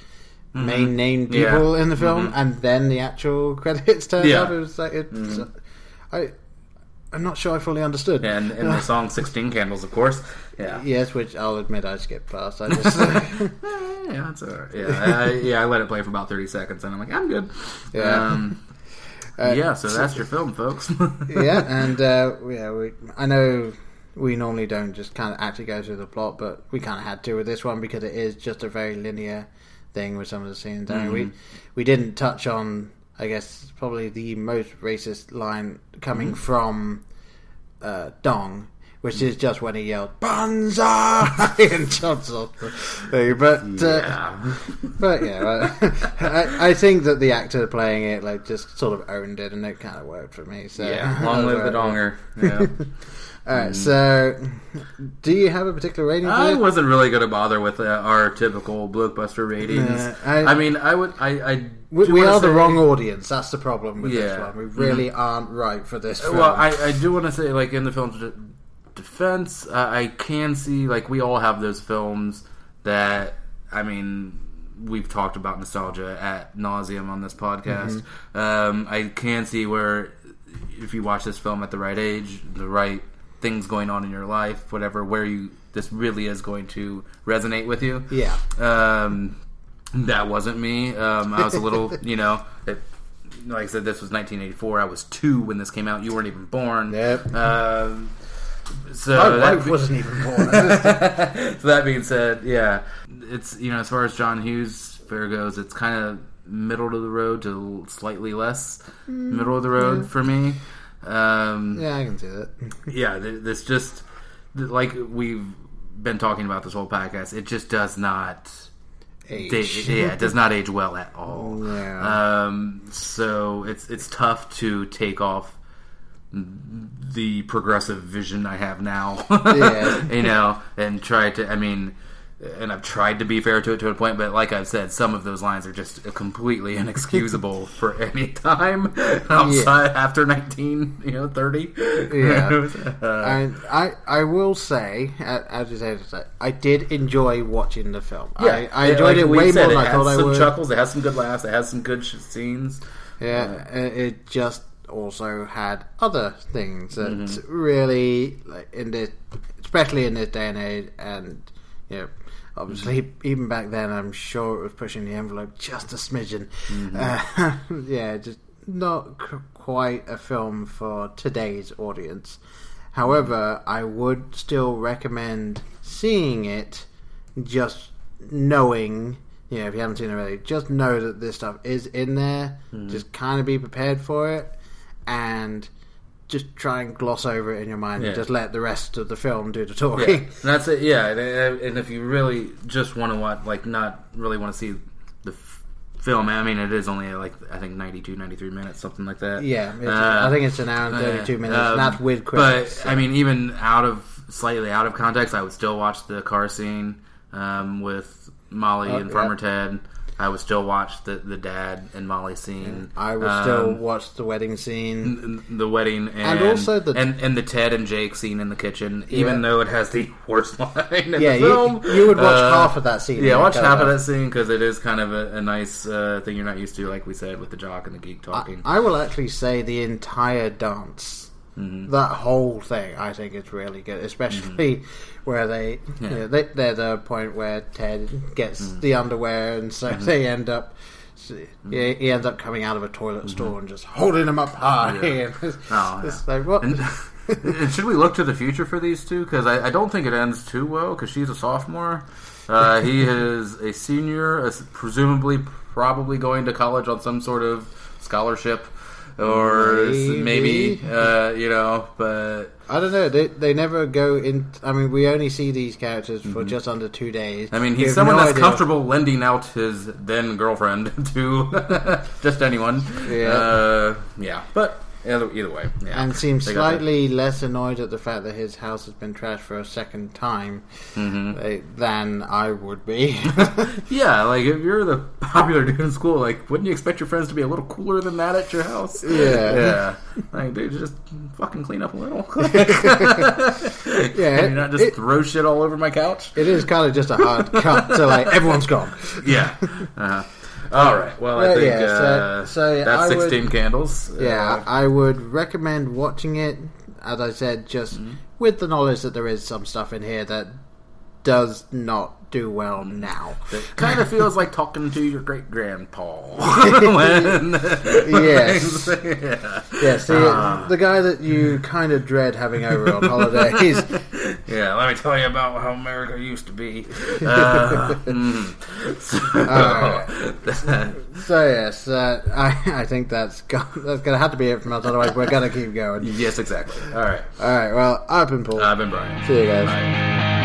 S2: main named
S1: Mm-hmm. Yeah.
S2: people in the film, and then the actual credits turned
S1: Yeah.
S2: up. It was like it's, I, I'm not sure I fully understood.
S1: And and the song "16 Candles," of course. Yeah.
S2: Yes, which I'll admit I skipped past. I just
S1: Yeah, it's alright. Yeah, I, yeah, I let it play for about thirty seconds, and I'm like, I'm good.
S2: Yeah.
S1: Um,
S2: Uh,
S1: yeah, so that's your film, folks.
S2: yeah, and uh, yeah, we, I know we normally don't just kind of actually go through the plot, but we kind of had to with this one because it is just a very linear thing with some of the scenes. I mean, we we didn't touch on, I guess, probably the most racist line coming from uh, Dong, which is just when he yelled "Banzai" and jumps off the thing. But uh, but yeah, I, I think that the actor playing it like just sort of owned it, and it kind of worked for me. So
S1: yeah. Long live the donger. Yeah.
S2: All right, so do you have a particular rating?
S1: I wasn't really going to bother with uh, our typical BlokeBusters ratings.
S2: Nah,
S1: I,
S2: I-
S1: mean, I would. I. I
S2: We, we are the wrong audience. That's the problem with this one. We really aren't right for this film.
S1: Well, I, I do want to say, like in the film's de- defense, uh, I can see like we all have those films that I mean we've talked about nostalgia at nauseum on this podcast. Um, I can see where if you watch this film at the right age, the right things going on in your life, whatever, where you this really is going to resonate with you.
S2: yeah,
S1: Um, that wasn't me. Um, I was a little, you know, it, like I said, this was 1984. I was two when this came out. You weren't even born.
S2: Yep.
S1: Um, so
S2: my
S1: that
S2: wife
S1: be-
S2: wasn't even born.
S1: so that being said, yeah, it's you know as far as John Hughes fare goes, it's kind of middle of the road to slightly less middle of the road for me. Um,
S2: yeah, I can see that.
S1: yeah, this just like we've been talking about this whole podcast. It just does not.
S2: Age.
S1: yeah, it does not age well at all.
S2: Yeah.
S1: Um, so it's it's tough to take off the progressive vision I have now.
S2: Yeah.
S1: you know, and try to. I mean, and I've tried to be fair to it to a point, but like I've said, some of those lines are just completely inexcusable for any time outside after nineteen, you know, thirty.
S2: Yeah.
S1: Uh,
S2: And I, I will say, as you said, I did enjoy watching the film.
S1: yeah,
S2: I, I enjoyed
S1: like
S2: it way
S1: said,
S2: more than
S1: it
S2: I
S1: has
S2: thought I
S1: some chuckles. It has some good laughs. It has some good sh- scenes.
S2: Yeah, it it just also had other things that
S1: Mm-hmm.
S2: really, like in this, especially in this day and age, and you know, obviously
S1: Mm-hmm.
S2: even back then, I'm sure it was pushing the envelope just a smidgen.
S1: Mm-hmm.
S2: Uh, yeah, just not c- quite a film for today's audience. However, I would still recommend seeing it, just knowing. You know, if you haven't seen it already, just know that this stuff is in there. Just kind of be prepared for it, and just try and gloss over it in your mind,
S1: Yeah.
S2: and just let the rest of the film do the
S1: Yeah,
S2: talking.
S1: and that's it. Yeah, and, if you really just want to watch, like, not really want to see the f- film, I mean, it is only like I think 92, 93 minutes, something like that.
S2: Yeah,
S1: Uh,
S2: I think it's an hour and thirty-two
S1: uh,
S2: minutes,
S1: um,
S2: that's with credits.
S1: But I mean, even out of slightly out of context, I would still watch the car scene um, with Molly
S2: Oh,
S1: and
S2: yeah.
S1: Farmer Ted. I would still watch the the dad and Molly scene.
S2: I would
S1: Um,
S2: still watch the wedding scene.
S1: n- the wedding and,
S2: And also the-
S1: and, and the Ted and Jake scene in the kitchen, even
S2: Yeah.
S1: though it has the worst line in
S2: Yeah,
S1: the
S2: you,
S1: film.
S2: you would watch
S1: Uh,
S2: half of that scene.
S1: Yeah, watch half of that scene because it is kind of a, a nice uh, thing you're not used to, like we said, with the jock and the geek talking.
S2: I will actually say the entire dance,
S1: Mm-hmm.
S2: that whole thing, I think is really good, especially where they,
S1: Mm-hmm. Yeah.
S2: you know, they they're the point where Ted gets
S1: Mm-hmm.
S2: the underwear, and so they end up. He, he ends up coming out of a toilet store and just holding him up high.
S1: Mm-hmm. Yeah.
S2: And it's,
S1: Oh,
S2: it's
S1: yeah.
S2: like what?
S1: And, and should we look to the future for these two? Because I, I don't think it ends too well. Because she's a sophomore, uh, he is a senior, presumably probably going to college on some sort of scholarship, or maybe,
S2: Maybe.
S1: uh, you know. But
S2: I don't know. They they never go in. I mean, we only see these characters for just under two days.
S1: Mm-hmm. I mean, he's someone
S2: no
S1: that's
S2: idea-
S1: comfortable lending out his then girlfriend to just anyone.
S2: Yeah.
S1: uh, yeah. But either, either way, yeah.
S2: and seems
S1: They
S2: slightly less annoyed at the fact that his house has been trashed for a second time
S1: Mm-hmm.
S2: eh, than I would be.
S1: Yeah, like if you're the popular dude in school, like wouldn't you expect your friends to be a little cooler than that at your house?
S2: Yeah.
S1: yeah. Like, dude, just fucking clean up a little.
S2: Yeah,
S1: you not just
S2: it-
S1: throw shit all over my couch?
S2: it is kind of just a hard cut to like everyone's gone.
S1: Yeah. Uh-huh. All right. Well, I think
S2: yeah, so-
S1: uh,
S2: so, yeah,
S1: that's
S2: I would-
S1: sixteen candles.
S2: Yeah,
S1: Uh,
S2: I would recommend watching it. As I said, just
S1: Mm-hmm.
S2: with the knowledge that there is some stuff in here that does not do well
S1: Mm-hmm.
S2: now.
S1: it kind of feels like talking to your great grandpa.
S2: Yes.
S1: yeah.
S2: Yeah, see,
S1: Ah.
S2: the guy that you kind of dread having over on holidays
S1: Yeah, let me tell you about how America used to be. Uh, mm. so,
S2: So yes, uh, I I think that's go- that's gonna have to be it from us. Otherwise, we're gonna keep going.
S1: yes, exactly. All right.
S2: All right. Well, I've been Paul.
S1: I've been Brian.
S2: See you guys.
S1: Bye.